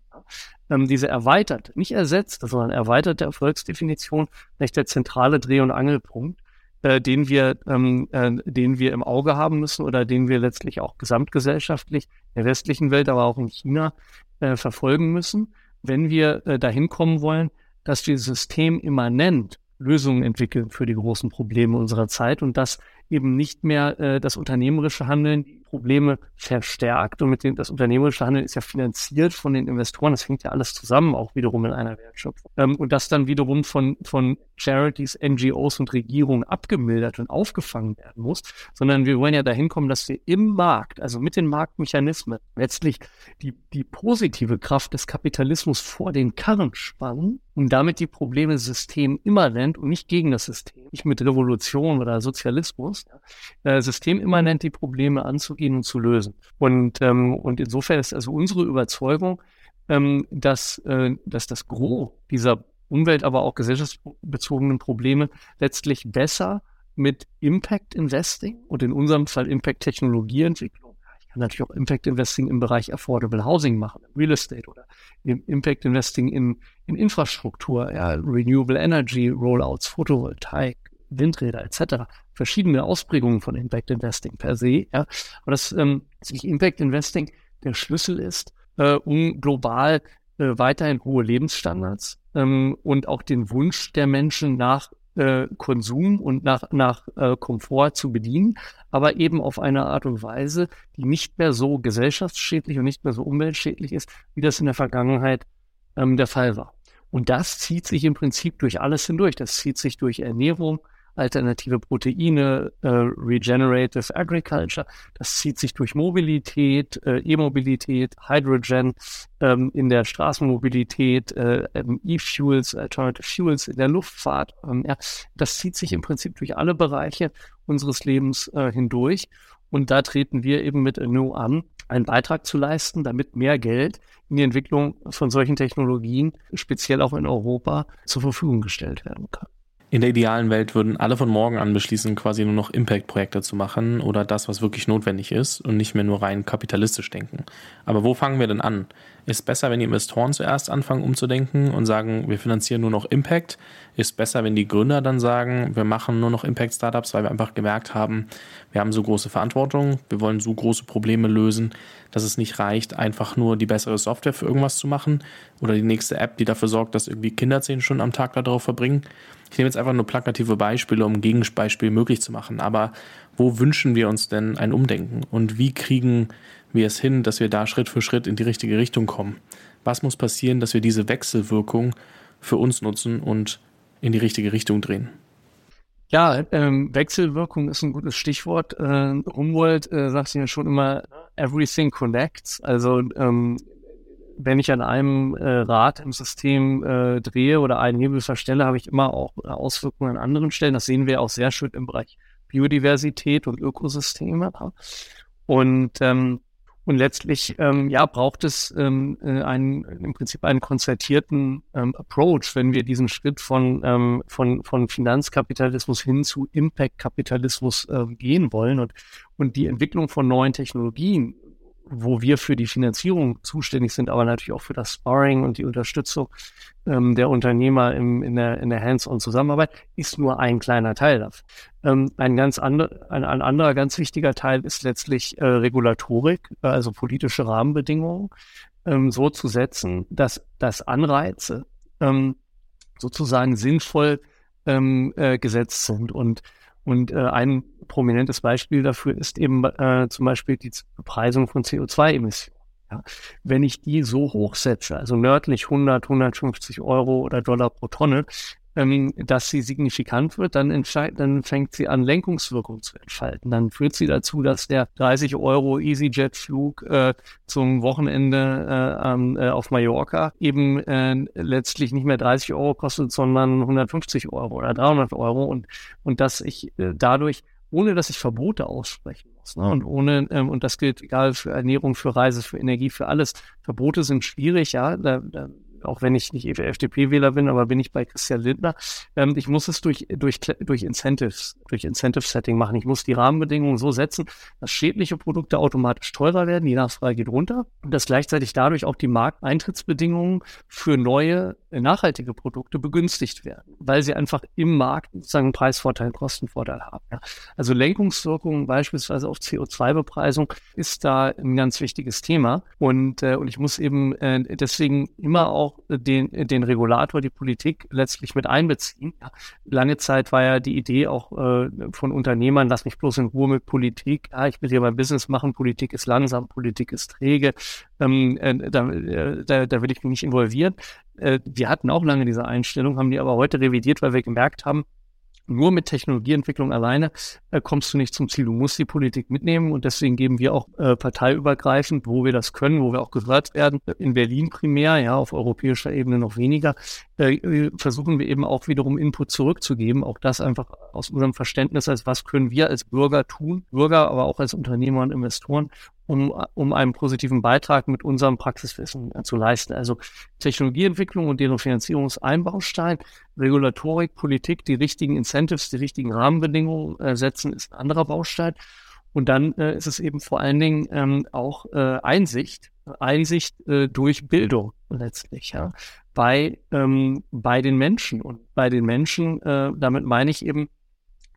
ähm, diese erweitert, nicht ersetzt, sondern erweiterte Erfolgsdefinition, nicht der zentrale Dreh- und Angelpunkt, äh, den wir, ähm, äh, den wir im Auge haben müssen oder den wir letztlich auch gesamtgesellschaftlich in der westlichen Welt, aber auch in China äh, verfolgen müssen, wenn wir äh, dahin kommen wollen, dass wir systemimmanent Lösungen entwickeln für die großen Probleme unserer Zeit und dass eben nicht mehr äh, das unternehmerische Handeln die Probleme verstärkt und mit dem das unternehmerische Handeln ist ja finanziert von den Investoren. Das hängt ja alles zusammen, auch wiederum in einer Wertschöpfung. Ähm, und das dann wiederum von, von Charities, NGOs und Regierungen abgemildert und aufgefangen werden muss, sondern wir wollen ja dahin kommen, dass wir im Markt, also mit den Marktmechanismen, letztlich die, die positive Kraft des Kapitalismus vor den Karren spannen und damit die Probleme systemimmanent und nicht gegen das System, nicht mit Revolution oder Sozialismus, ja, äh, systemimmanent die Probleme anzugehen und zu lösen. Und, ähm, und insofern ist also unsere Überzeugung, ähm, dass, äh, dass das Gros dieser Umwelt, aber auch gesellschaftsbezogenen Probleme letztlich besser mit Impact Investing und in unserem Fall Impact Technologieentwicklung. Ich kann natürlich auch Impact Investing im Bereich Affordable Housing machen, Real Estate oder Impact Investing in, in Infrastruktur, ja, Renewable Energy Rollouts, Photovoltaik, Windräder etc. Verschiedene Ausprägungen von Impact Investing per se. Ja. Aber dass ähm, Impact Investing der Schlüssel ist, äh, um global äh, weiterhin hohe Lebensstandards ähm, und auch den Wunsch der Menschen nach äh, Konsum und nach, nach äh, Komfort zu bedienen, aber eben auf eine Art und Weise, die nicht mehr so gesellschaftsschädlich und nicht mehr so umweltschädlich ist, wie das in der Vergangenheit ähm, der Fall war. Und das zieht sich im Prinzip durch alles hindurch. Das zieht sich durch Ernährung, alternative Proteine, äh, Regenerative Agriculture. Das zieht sich durch Mobilität, äh, E-Mobilität, Hydrogen ähm, in der Straßenmobilität, äh, ähm, E-Fuels, Alternative Fuels in der Luftfahrt. Ähm, ja, das zieht sich im Prinzip durch alle Bereiche unseres Lebens äh, hindurch. Und da treten wir eben mit Anew an, einen Beitrag zu leisten, damit mehr Geld in die Entwicklung von solchen Technologien, speziell auch in Europa, zur Verfügung gestellt werden kann. In der idealen Welt würden alle von morgen an beschließen, quasi nur noch Impact-Projekte zu machen oder das, was wirklich notwendig ist und nicht mehr nur rein kapitalistisch denken. Aber wo fangen wir denn an? Ist besser, wenn die Investoren zuerst anfangen umzudenken und sagen, wir finanzieren nur noch Impact? Ist besser, wenn die Gründer dann sagen, wir machen nur noch Impact-Startups, weil wir einfach gemerkt haben, wir haben so große Verantwortung, wir wollen so große Probleme lösen, dass es nicht reicht, einfach nur die bessere Software für irgendwas zu machen oder die nächste App, die dafür sorgt, dass irgendwie Kinder zehn Stunden am Tag darauf verbringen. Ich nehme jetzt einfach nur plakative Beispiele, um ein Gegenbeispiel möglich zu machen. Aber wo wünschen wir uns denn ein Umdenken? Und wie kriegen wir es hin, dass wir da Schritt für Schritt in die richtige Richtung kommen? Was muss passieren, dass wir diese Wechselwirkung für uns nutzen und in die richtige Richtung drehen? Ja, ähm, Wechselwirkung ist ein gutes Stichwort. Äh, Humboldt äh, sagt ja schon immer, everything connects. Also ähm, wenn ich an einem äh, Rad im System äh, drehe oder einen Hebel verstelle, habe ich immer auch Auswirkungen an anderen Stellen. Das sehen wir auch sehr schön im Bereich Biodiversität und Ökosysteme. Und ähm, und letztlich ähm, ja, braucht es ähm, äh, einen, im Prinzip einen konzertierten ähm, Approach, wenn wir diesen Schritt von, ähm, von, von Finanzkapitalismus hin zu Impact-Kapitalismus äh, gehen wollen. Und, und die Entwicklung von neuen Technologien wo wir für die Finanzierung zuständig sind, aber natürlich auch für das Sparring und die Unterstützung ähm, der Unternehmer im, in der, in der Hands-on-Zusammenarbeit, ist nur ein kleiner Teil davon. Ähm, ein ganz andere, ein, ein, anderer ganz wichtiger Teil ist letztlich äh, Regulatorik, äh, also politische Rahmenbedingungen ähm, so zu setzen, dass, dass Anreize ähm, sozusagen sinnvoll ähm, äh, gesetzt sind und und äh, ein prominentes Beispiel dafür ist eben äh, zum Beispiel die Bepreisung von CO2-Emissionen. Ja, wenn ich die so hoch setze, also nördlich 100, 150 Euro oder Dollar pro Tonne, ähm, dass sie signifikant wird, dann, dann fängt sie an, Lenkungswirkung zu entfalten. Dann führt sie dazu, dass der 30 Euro EasyJet-Flug äh, zum Wochenende äh, äh, auf Mallorca eben äh, letztlich nicht mehr 30 Euro kostet, sondern 150 Euro oder 300 Euro und, und dass ich äh, dadurch ohne dass ich Verbote aussprechen muss. Ne? Und ohne, ähm, und das gilt egal für Ernährung, für Reise, für Energie, für alles. Verbote sind schwierig, ja. Da, da auch wenn ich nicht FDP-Wähler bin, aber bin ich bei Christian Lindner. Ähm, ich muss es durch, durch, durch Incentives, durch Incentive-Setting machen. Ich muss die Rahmenbedingungen so setzen, dass schädliche Produkte automatisch teurer werden, die Nachfrage geht runter und dass gleichzeitig dadurch auch die Markteintrittsbedingungen für neue nachhaltige Produkte begünstigt werden, weil sie einfach im Markt sozusagen einen Preisvorteil, einen Kostenvorteil haben. Ja. Also Lenkungswirkungen beispielsweise auf CO2-Bepreisung ist da ein ganz wichtiges Thema und, äh, und ich muss eben äh, deswegen immer auch den, den Regulator, die Politik letztlich mit einbeziehen. Ja. Lange Zeit war ja die Idee auch äh, von Unternehmern, lass mich bloß in Ruhe mit Politik. Ja, ich will hier mein Business machen, Politik ist langsam, Politik ist träge, ähm, äh, da, äh, da, da will ich mich nicht involvieren. Äh, wir hatten auch lange diese Einstellung, haben die aber heute revidiert, weil wir gemerkt haben, nur mit Technologieentwicklung alleine äh, kommst du nicht zum Ziel. Du musst die Politik mitnehmen und deswegen geben wir auch äh, parteiübergreifend, wo wir das können, wo wir auch gehört werden, in Berlin primär, ja, auf europäischer Ebene noch weniger, äh, versuchen wir eben auch wiederum Input zurückzugeben. Auch das einfach aus unserem Verständnis, als was können wir als Bürger tun, Bürger, aber auch als Unternehmer und Investoren, um, um einen positiven Beitrag mit unserem Praxiswissen äh, zu leisten. Also Technologieentwicklung und deren Finanzierung ist ein Baustein. Regulatorik, Politik, die richtigen Incentives, die richtigen Rahmenbedingungen äh, setzen, ist ein anderer Baustein. Und dann äh, ist es eben vor allen Dingen ähm, auch äh, Einsicht, Einsicht äh, durch Bildung letztlich, ja, bei, ähm, bei den Menschen. Und bei den Menschen, äh, damit meine ich eben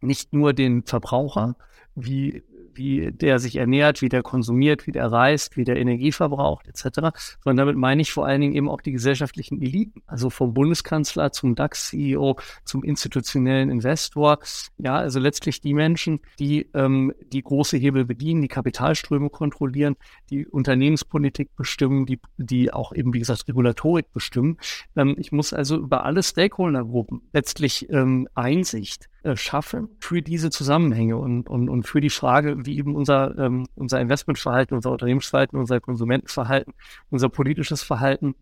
nicht nur den Verbraucher, wie wie der sich ernährt, wie der konsumiert, wie der reist, wie der Energie verbraucht, etc. Sondern damit meine ich vor allen Dingen eben auch die gesellschaftlichen Eliten, also vom Bundeskanzler zum DAX-CEO, zum institutionellen Investor. Ja, also letztlich die Menschen, die ähm, die große Hebel bedienen, die Kapitalströme kontrollieren, die Unternehmenspolitik bestimmen, die, die auch eben, wie gesagt, Regulatorik bestimmen. Ähm, ich muss also über alle Stakeholdergruppen letztlich ähm, Einsicht schaffen für diese Zusammenhänge und, und, und für die Frage, wie eben unser, ähm, unser Investmentverhalten, unser Unternehmensverhalten, unser Konsumentenverhalten, unser politisches Verhalten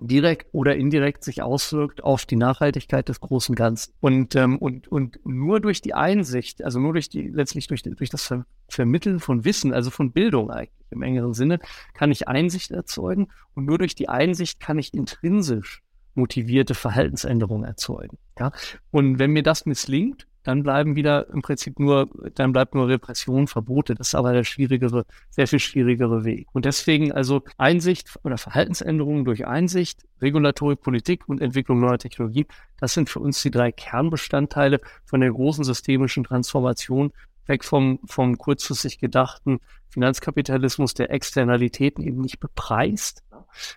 direkt oder indirekt sich auswirkt auf die Nachhaltigkeit des großen Ganzen. Und, ähm, und, und nur durch die Einsicht, also nur durch die, letztlich durch, durch das Ver Vermitteln von Wissen, also von Bildung eigentlich im engeren Sinne, kann ich Einsicht erzeugen. Und nur durch die Einsicht kann ich intrinsisch motivierte Verhaltensänderungen erzeugen. Ja? Und wenn mir das misslingt, dann bleiben wieder im Prinzip nur, dann bleibt nur Repression, Verbote. Das ist aber der schwierigere, sehr viel schwierigere Weg. Und deswegen also Einsicht oder Verhaltensänderungen durch Einsicht, Regulatorik, Politik und Entwicklung neuer Technologien, das sind für uns die drei Kernbestandteile von der großen systemischen Transformation weg vom, vom kurzfristig gedachten Finanzkapitalismus, der Externalitäten eben nicht bepreist,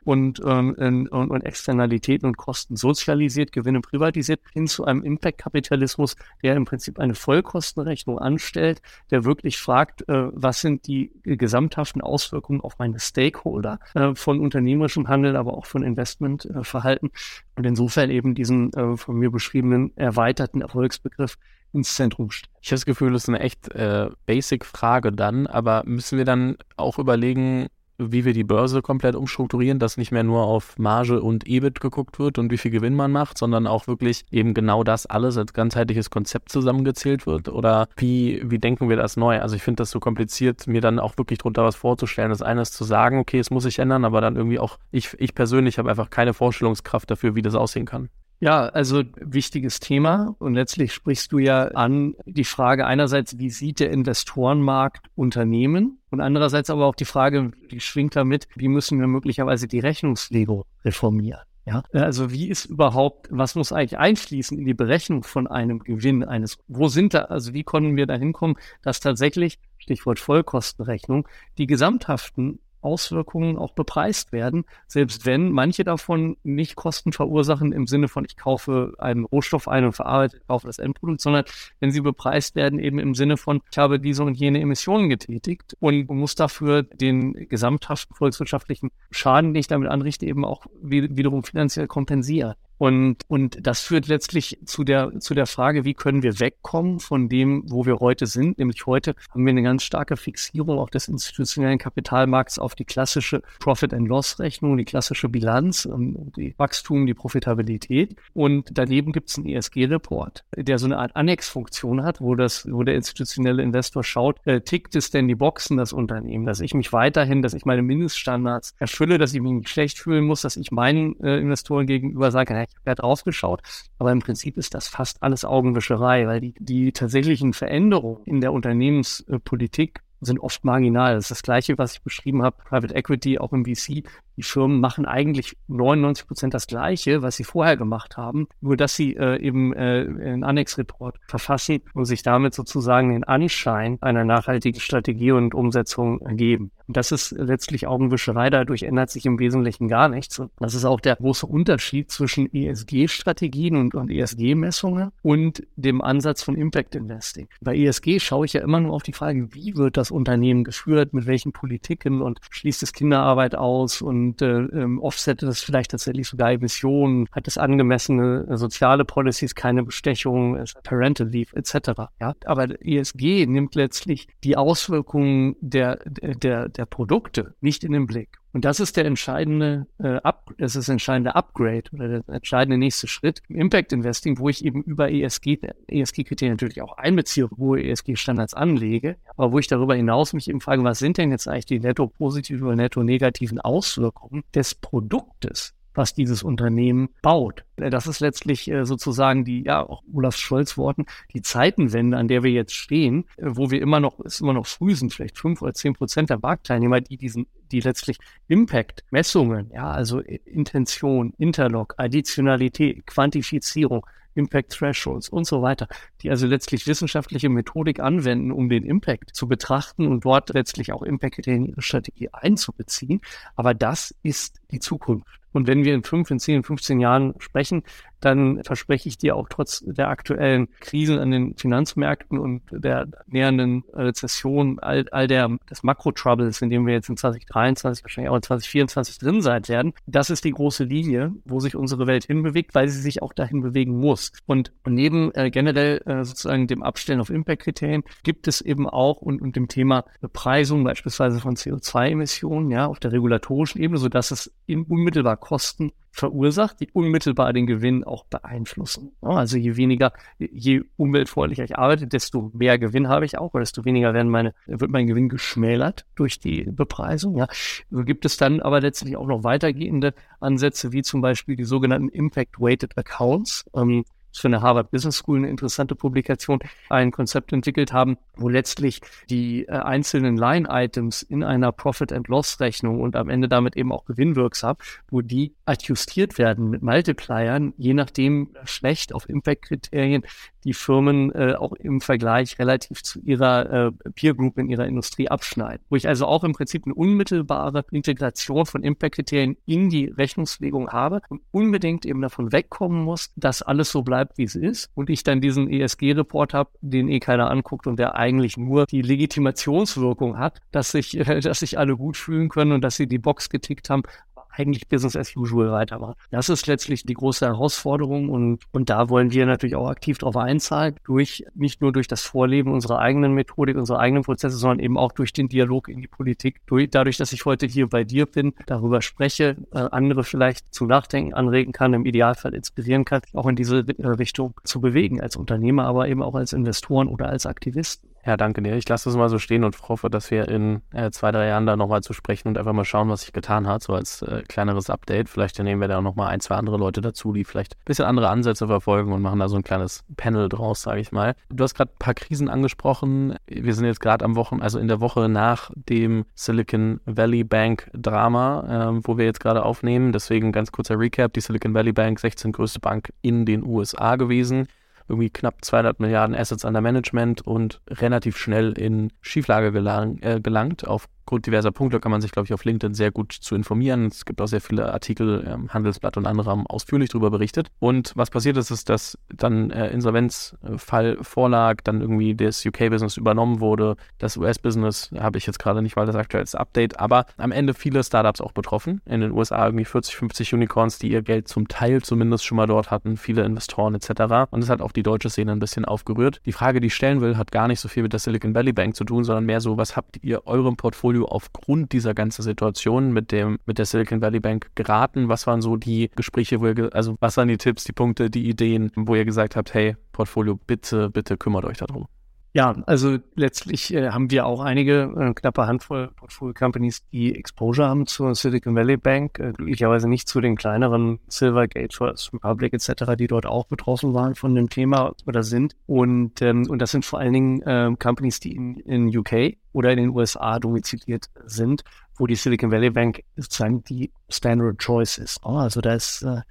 und, ähm, und, und Externalitäten und Kosten sozialisiert, Gewinne privatisiert, hin zu einem Impact-Kapitalismus, der im Prinzip eine Vollkostenrechnung anstellt, der wirklich fragt, äh, was sind die gesamthaften Auswirkungen auf meine Stakeholder äh, von unternehmerischem Handeln, aber auch von Investmentverhalten. Äh, und insofern eben diesen äh, von mir beschriebenen erweiterten Erfolgsbegriff ins Zentrum stellt. Ich habe das Gefühl, das ist eine echt äh, basic Frage dann, aber müssen wir dann auch überlegen, wie wir die Börse komplett umstrukturieren, dass nicht mehr nur auf Marge und EBIT geguckt wird und wie viel Gewinn man macht, sondern auch wirklich eben genau das alles als ganzheitliches Konzept zusammengezählt wird? Oder wie, wie denken wir das neu? Also ich finde das so kompliziert, mir dann auch wirklich drunter was vorzustellen. Das eine ist zu sagen, okay, es muss sich ändern, aber dann irgendwie auch, ich, ich persönlich habe einfach keine Vorstellungskraft dafür, wie das aussehen kann. Ja, also wichtiges Thema. Und letztlich sprichst du ja an die Frage einerseits, wie sieht der Investorenmarkt Unternehmen? Und andererseits aber auch die Frage, die schwingt damit, wie müssen wir möglicherweise die Rechnungslegung reformieren? Ja, also wie ist überhaupt, was muss eigentlich einfließen in die Berechnung von einem Gewinn eines, wo sind da, also wie konnten wir da hinkommen, dass tatsächlich, Stichwort Vollkostenrechnung, die gesamthaften Auswirkungen auch bepreist werden, selbst wenn manche davon nicht Kosten verursachen im Sinne von, ich kaufe einen Rohstoff ein und verarbeite, kaufe das Endprodukt, sondern wenn sie bepreist werden eben im Sinne von, ich habe diese und jene Emissionen getätigt und muss dafür den gesamthaften volkswirtschaftlichen Schaden, den ich damit anrichte, eben auch wiederum finanziell kompensieren. Und, und das führt letztlich zu der, zu der Frage, wie können wir wegkommen von dem, wo wir heute sind. Nämlich heute haben wir eine ganz starke Fixierung auch des institutionellen Kapitalmarkts auf die klassische Profit-and-Loss-Rechnung, die klassische Bilanz, die Wachstum, die Profitabilität. Und daneben gibt es einen ESG-Report, der so eine Art Annex-Funktion hat, wo das, wo der institutionelle Investor schaut, äh, tickt es denn die Boxen, das Unternehmen, dass ich mich weiterhin, dass ich meine Mindeststandards erfülle, dass ich mich nicht schlecht fühlen muss, dass ich meinen äh, Investoren gegenüber sage, ich habe ja drauf geschaut. Aber im Prinzip ist das fast alles Augenwischerei, weil die, die tatsächlichen Veränderungen in der Unternehmenspolitik sind oft marginal. Das ist das Gleiche, was ich beschrieben habe, Private Equity, auch im VC die Firmen machen eigentlich 99 Prozent das Gleiche, was sie vorher gemacht haben, nur dass sie äh, eben äh, einen Annex-Report verfassen und sich damit sozusagen den Anschein einer nachhaltigen Strategie und Umsetzung geben. Und das ist letztlich Augenwischerei, dadurch ändert sich im Wesentlichen gar nichts. Und das ist auch der große Unterschied zwischen ESG-Strategien und, und ESG-Messungen und dem Ansatz von Impact Investing. Bei ESG schaue ich ja immer nur auf die Frage, wie wird das Unternehmen geführt, mit welchen Politiken und schließt es Kinderarbeit aus und und äh, offsettet es vielleicht tatsächlich sogar Emissionen, hat es angemessene äh, soziale Policies, keine Bestechung, Parental Leave etc. Ja, aber ESG nimmt letztlich die Auswirkungen der, der, der Produkte nicht in den Blick. Und das ist der entscheidende, äh, Up, das ist entscheidende Upgrade oder der entscheidende nächste Schritt im Impact Investing, wo ich eben über ESG, ESG-Kriterien natürlich auch einbeziehe, hohe ESG-Standards anlege, aber wo ich darüber hinaus mich eben frage, was sind denn jetzt eigentlich die netto positiven oder netto negativen Auswirkungen des Produktes was dieses Unternehmen baut. Äh, das ist letztlich äh, sozusagen die, ja, auch Olaf Scholz Worten, die Zeitenwende, an der wir jetzt stehen, äh, wo wir immer noch, es immer noch früh sind, vielleicht fünf oder zehn Prozent der Marktteilnehmer, die diesen, die letztlich Impact-Messungen, ja, also Intention, Interlock, Additionalität, Quantifizierung, Impact Thresholds und so weiter, die also letztlich wissenschaftliche Methodik anwenden, um den Impact zu betrachten und dort letztlich auch Impact-Kriterien in ihre Strategie einzubeziehen. Aber das ist die Zukunft. Und wenn wir in fünf, in zehn, in 15 Jahren sprechen, dann verspreche ich dir auch trotz der aktuellen Krisen an den Finanzmärkten und der nähernden Rezession, all, all der, des Makro-Troubles, in dem wir jetzt in 2023, wahrscheinlich auch in 2024 drin sein werden, das ist die große Linie, wo sich unsere Welt hinbewegt, weil sie sich auch dahin bewegen muss. Und, neben äh, generell äh, sozusagen dem Abstellen auf Impact-Kriterien gibt es eben auch und, und dem Thema Bepreisung beispielsweise von CO2-Emissionen, ja, auf der regulatorischen Ebene, so dass es unmittelbar Kosten verursacht, die unmittelbar den Gewinn auch beeinflussen. Also je weniger, je umweltfreundlicher ich arbeite, desto mehr Gewinn habe ich auch, oder desto weniger werden meine, wird mein Gewinn geschmälert durch die Bepreisung. Ja. So gibt es dann aber letztlich auch noch weitergehende Ansätze, wie zum Beispiel die sogenannten Impact-Weighted Accounts. Ähm, für eine Harvard Business School eine interessante Publikation, ein Konzept entwickelt haben, wo letztlich die äh, einzelnen Line-Items in einer Profit-and-Loss-Rechnung und am Ende damit eben auch gewinnwirksam, wo die adjustiert werden mit Multipliern, je nachdem schlecht auf Impact-Kriterien die Firmen äh, auch im Vergleich relativ zu ihrer äh, Peer Group in ihrer Industrie abschneiden. Wo ich also auch im Prinzip eine unmittelbare Integration von Impact-Kriterien in die Rechnungslegung habe und unbedingt eben davon wegkommen muss, dass alles so bleibt, wie es ist und ich dann diesen ESG-Report habe, den eh keiner anguckt und der eigentlich nur die Legitimationswirkung hat, dass sich, äh, dass sich alle gut fühlen können und dass sie die Box getickt haben, eigentlich Business as usual weitermachen. Das ist letztlich die große Herausforderung und, und da wollen wir natürlich auch aktiv darauf einzahlen, durch, nicht nur durch das Vorleben unserer eigenen Methodik, unserer eigenen Prozesse, sondern eben auch durch den Dialog in die Politik. Durch, dadurch, dass ich heute hier bei dir bin, darüber spreche, äh, andere vielleicht zum Nachdenken anregen kann, im Idealfall inspirieren kann, auch in diese äh, Richtung zu bewegen als Unternehmer, aber eben auch als Investoren oder als Aktivisten. Ja, danke dir. Ich lasse das mal so stehen und hoffe, dass wir in äh, zwei, drei Jahren da nochmal zu sprechen und einfach mal schauen, was sich getan hat, so als äh, kleineres Update. Vielleicht nehmen wir da nochmal ein, zwei andere Leute dazu, die vielleicht ein bisschen andere Ansätze verfolgen und machen da so ein kleines Panel draus, sage ich mal. Du hast gerade ein paar Krisen angesprochen. Wir sind jetzt gerade am Wochen, also in der Woche nach dem Silicon Valley Bank Drama, äh, wo wir jetzt gerade aufnehmen. Deswegen ganz kurzer Recap. Die Silicon Valley Bank, 16 größte Bank in den USA gewesen irgendwie knapp 200 Milliarden Assets under Management und relativ schnell in Schieflage gelang, äh, gelangt auf aufgrund diverser Punkte kann man sich, glaube ich, auf LinkedIn sehr gut zu informieren. Es gibt auch sehr viele Artikel, ähm, Handelsblatt und andere haben ausführlich darüber berichtet. Und was passiert ist, ist, dass dann äh, Insolvenzfall vorlag, dann irgendwie das UK-Business übernommen wurde. Das US-Business habe ich jetzt gerade nicht, weil das aktuellste Update, aber am Ende viele Startups auch betroffen. In den USA irgendwie 40, 50 Unicorns, die ihr Geld zum Teil zumindest schon mal dort hatten, viele Investoren etc. Und es hat auch die deutsche Szene ein bisschen aufgerührt. Die Frage, die ich stellen will, hat gar nicht so viel mit der Silicon Valley Bank zu tun, sondern mehr so, was habt ihr eurem Portfolio aufgrund dieser ganzen Situation mit dem, mit der Silicon Valley Bank geraten? Was waren so die Gespräche, wo ihr, also was waren die Tipps, die Punkte, die Ideen, wo ihr gesagt habt, hey, Portfolio, bitte, bitte kümmert euch darum? Ja, also letztlich äh, haben wir auch einige, äh, knappe Handvoll Portfolio-Companies, die Exposure haben zur Silicon Valley Bank, äh, glücklicherweise nicht zu den kleineren Silvergate, First Republic etc., die dort auch betroffen waren von dem Thema oder sind. Und, ähm, und das sind vor allen Dingen äh, Companies, die in, in UK oder in den USA domiziliert sind wo die Silicon Valley Bank sozusagen die Standard Choice ist. Oh, also da ist, äh,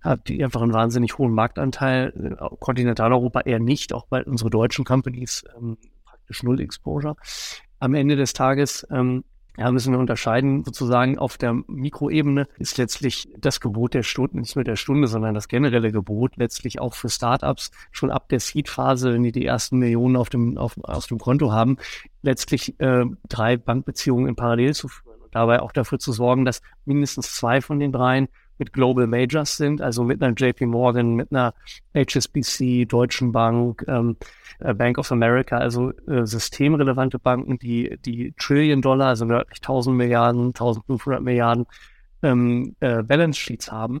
hat die einfach einen wahnsinnig hohen Marktanteil. Äh, Kontinentaleuropa eher nicht, auch bei unsere deutschen Companies ähm, praktisch null Exposure. Am Ende des Tages ähm, ja, müssen wir unterscheiden, sozusagen auf der Mikroebene ist letztlich das Gebot der Stunde, nicht nur der Stunde, sondern das generelle Gebot letztlich auch für Startups schon ab der Seed-Phase, wenn die die ersten Millionen auf dem, auf, auf dem Konto haben, letztlich äh, drei Bankbeziehungen in Parallel zu dabei auch dafür zu sorgen, dass mindestens zwei von den dreien mit Global Majors sind, also mit einer JP Morgan, mit einer HSBC, Deutschen Bank, ähm, äh, Bank of America, also äh, systemrelevante Banken, die die Trillion Dollar, also nördlich 1000 Milliarden, 1500 Milliarden ähm, äh, Balance Sheets haben,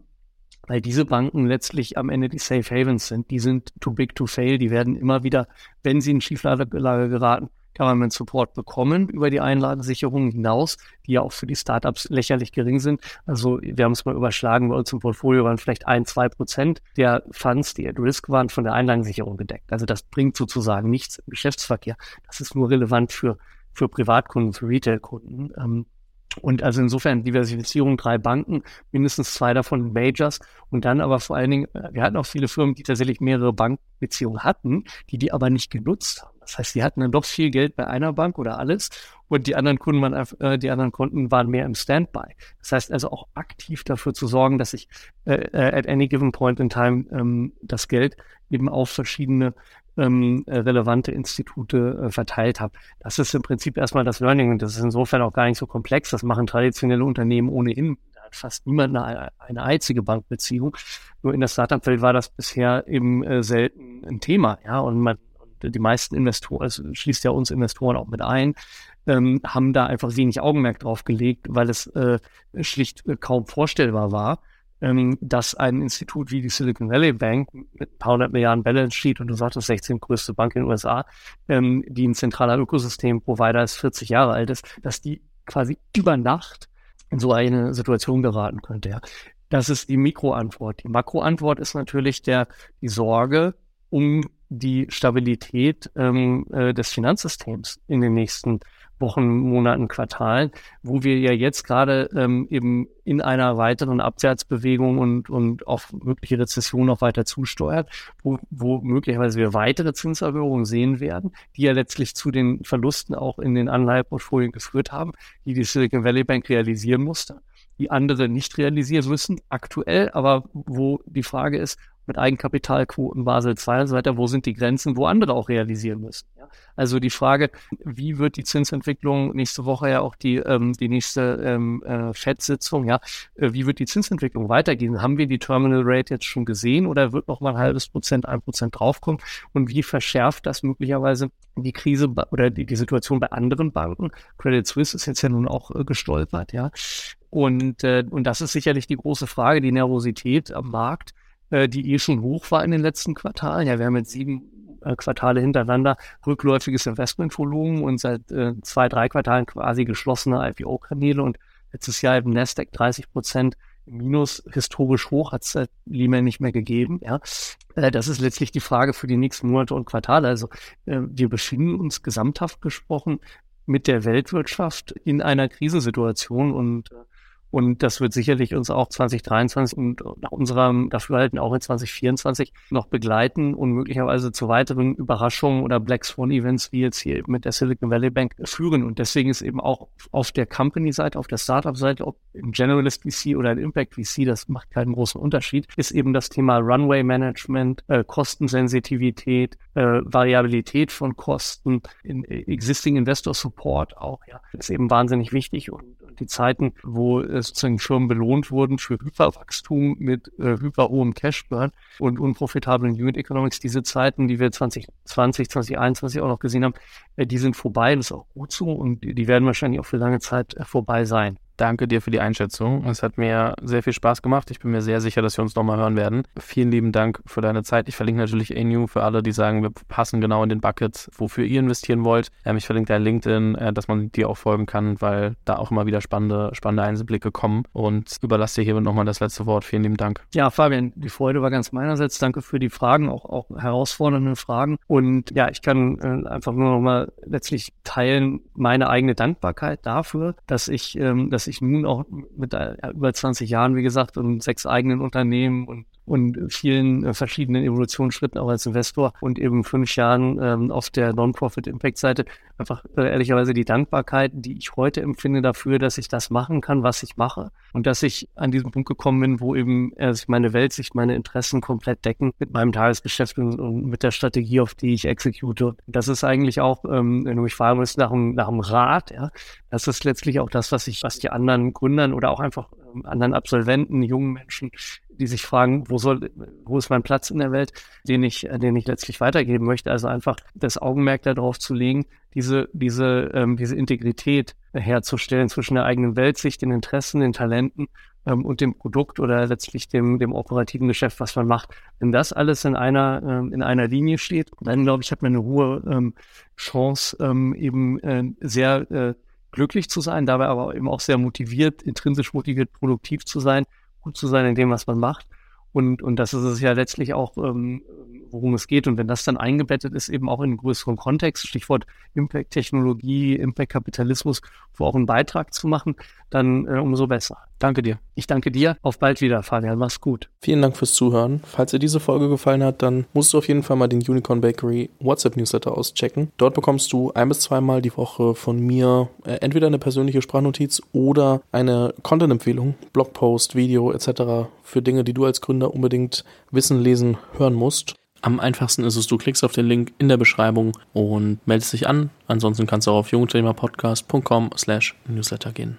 weil diese Banken letztlich am Ende die Safe Havens sind. Die sind too big to fail, die werden immer wieder, wenn sie in Schieflage geraten, Government Support bekommen über die Einlagensicherung hinaus, die ja auch für die Startups lächerlich gering sind. Also wir haben es mal überschlagen, bei uns im Portfolio waren vielleicht ein, zwei Prozent der Funds, die at risk waren, von der Einlagensicherung gedeckt. Also das bringt sozusagen nichts im Geschäftsverkehr. Das ist nur relevant für, für Privatkunden, für Retailkunden. Ähm, und also insofern Diversifizierung, drei Banken, mindestens zwei davon Majors und dann aber vor allen Dingen, äh, wir hatten auch viele Firmen, die tatsächlich mehrere Bankbeziehungen hatten, die die aber nicht genutzt haben. Das heißt, die hatten dann doch viel Geld bei einer Bank oder alles und die anderen Kunden waren, äh, die anderen Konten waren mehr im Standby. Das heißt also auch aktiv dafür zu sorgen, dass ich äh, äh, at any given point in time ähm, das Geld eben auf verschiedene ähm, relevante Institute äh, verteilt habe. Das ist im Prinzip erstmal das Learning und das ist insofern auch gar nicht so komplex. Das machen traditionelle Unternehmen ohnehin. Da hat fast niemand eine, eine einzige Bankbeziehung. Nur in der Startup-Welt war das bisher eben äh, selten ein Thema. Ja, und man die meisten Investoren, also schließt ja uns Investoren auch mit ein, ähm, haben da einfach wenig Augenmerk drauf gelegt, weil es äh, schlicht äh, kaum vorstellbar war, ähm, dass ein Institut wie die Silicon Valley Bank mit ein paar hundert Milliarden Balance Sheet und du sagtest 16 größte Bank in den USA, ähm, die ein zentraler Ökosystem-Provider ist, 40 Jahre alt ist, dass die quasi über Nacht in so eine Situation geraten könnte. Ja. Das ist die Mikroantwort. Die Makroantwort ist natürlich der, die Sorge um die Stabilität ähm, äh, des Finanzsystems in den nächsten Wochen, Monaten, Quartalen, wo wir ja jetzt gerade ähm, eben in einer weiteren Abwärtsbewegung und, und auf mögliche Rezession noch weiter zusteuert, wo, wo möglicherweise wir weitere Zinserhöhungen sehen werden, die ja letztlich zu den Verlusten auch in den Anleiheportfolien geführt haben, die die Silicon Valley Bank realisieren musste die andere nicht realisieren müssen, aktuell, aber wo die Frage ist, mit Eigenkapitalquoten Basel II und so weiter, wo sind die Grenzen, wo andere auch realisieren müssen. Ja? Also die Frage, wie wird die Zinsentwicklung nächste Woche ja auch die, ähm, die nächste ähm, äh, FED-Sitzung, ja, äh, wie wird die Zinsentwicklung weitergehen? Haben wir die Terminal Rate jetzt schon gesehen oder wird noch mal ein halbes Prozent, ein Prozent draufkommen? Und wie verschärft das möglicherweise die Krise oder die, die Situation bei anderen Banken? Credit Suisse ist jetzt ja nun auch äh, gestolpert, ja. Und, äh, und das ist sicherlich die große Frage, die Nervosität am Markt äh, die eh schon hoch war in den letzten Quartalen. Ja, wir haben jetzt sieben äh, Quartale hintereinander rückläufiges Investmentvolumen und seit äh, zwei, drei Quartalen quasi geschlossene IPO-Kanäle und letztes Jahr im Nasdaq 30 Prozent Minus historisch hoch hat es seit Lehman nicht mehr gegeben. Ja, äh, das ist letztlich die Frage für die nächsten Monate und Quartale. Also wir befinden uns gesamthaft gesprochen mit der Weltwirtschaft in einer Krisensituation und Und das wird sicherlich uns auch 2023 und nach unserem Dafürhalten auch in 2024 noch begleiten und möglicherweise zu weiteren Überraschungen oder Black Swan Events wie jetzt hier mit der Silicon Valley Bank führen. Und deswegen ist eben auch auf der Company-Seite, auf der Startup-Seite, ob im Generalist VC oder im Impact VC, das macht keinen großen Unterschied, ist eben das Thema Runway Management, äh, Kostensensitivität, äh, Variabilität von Kosten, in, Existing Investor Support auch, ja, ist eben wahnsinnig wichtig und die Zeiten, wo äh, sozusagen Firmen belohnt wurden für Hyperwachstum mit äh, hyperhohem Cashburn und unprofitablen Unit Economics, diese Zeiten, die wir 2020, 2021 auch noch gesehen haben, äh, die sind vorbei. Das ist auch gut so und die werden wahrscheinlich auch für lange Zeit äh, vorbei sein. Danke dir für die Einschätzung. Es hat mir sehr viel Spaß gemacht. Ich bin mir sehr sicher, dass wir uns nochmal hören werden. Vielen lieben Dank für deine Zeit. Ich verlinke natürlich ANU für alle, die sagen, wir passen genau in den Bucket, wofür ihr investieren wollt. Ähm, ich verlinke dein LinkedIn, äh, dass man dir auch folgen kann, weil da auch immer wieder spannende, spannende Einblicke kommen. Und überlasse dir hiermit nochmal das letzte Wort. Vielen lieben Dank. Ja, Fabian, die Freude war ganz meinerseits. Danke für die Fragen, auch, auch herausfordernde Fragen. Und ja, ich kann äh, einfach nur nochmal letztlich teilen meine eigene Dankbarkeit dafür, dass ich, ähm, dass ich nun auch mit äh, über 20 Jahren, wie gesagt, und sechs eigenen Unternehmen und und vielen äh, verschiedenen Evolutionsschritten auch als Investor und eben fünf Jahren ähm, auf der Non-Profit-Impact-Seite einfach äh, ehrlicherweise die Dankbarkeit, die ich heute empfinde dafür, dass ich das machen kann, was ich mache. Und dass ich an diesem Punkt gekommen bin, wo eben äh, sich meine Weltsicht, meine Interessen komplett decken mit meinem Tagesgeschäft und, mit der Strategie, auf die ich execute. Das ist eigentlich auch, ähm, wenn du mich fragen willst, nach einem, nach einem Rat, ja, das ist letztlich auch das, was ich, was die anderen Gründern oder auch einfach ähm, anderen Absolventen, jungen Menschen die sich fragen, wo soll, wo ist mein Platz in der Welt, den ich, den ich letztlich weitergeben möchte. Also einfach das Augenmerk darauf zu legen, diese, diese, ähm, diese Integrität herzustellen zwischen der eigenen Weltsicht, den Interessen, den Talenten ähm, und dem Produkt oder letztlich dem, dem operativen Geschäft, was man macht. Wenn das alles in einer, ähm, in einer Linie steht, dann glaube ich, hat man eine hohe ähm, Chance, ähm, eben äh, sehr äh, glücklich zu sein, dabei aber eben auch sehr motiviert, intrinsisch motiviert, produktiv zu sein gut zu sein in dem, was man macht. Und, und das ist es ja letztlich auch, ähm, worum es geht. Und wenn das dann eingebettet ist, eben auch in einen größeren Kontext, Stichwort Impact-Technologie, Impact-Kapitalismus, wo auch einen Beitrag zu machen, dann äh, umso besser. Danke dir. Ich danke dir. Auf bald wieder, Fabian. Mach's gut. Vielen Dank fürs Zuhören. Falls dir diese Folge gefallen hat, dann musst du auf jeden Fall mal den Unicorn Bakery WhatsApp Newsletter auschecken. Dort bekommst du ein bis zweimal die Woche von mir äh, entweder eine persönliche Sprachnotiz oder eine Content-Empfehlung, Blogpost, Video etc. für Dinge, die du als Gründer unbedingt wissen, lesen, hören musst. Am einfachsten ist es, du klickst auf den Link in der Beschreibung und meldest dich an. Ansonsten kannst du auch auf jungthemapodcast.com slash newsletter gehen.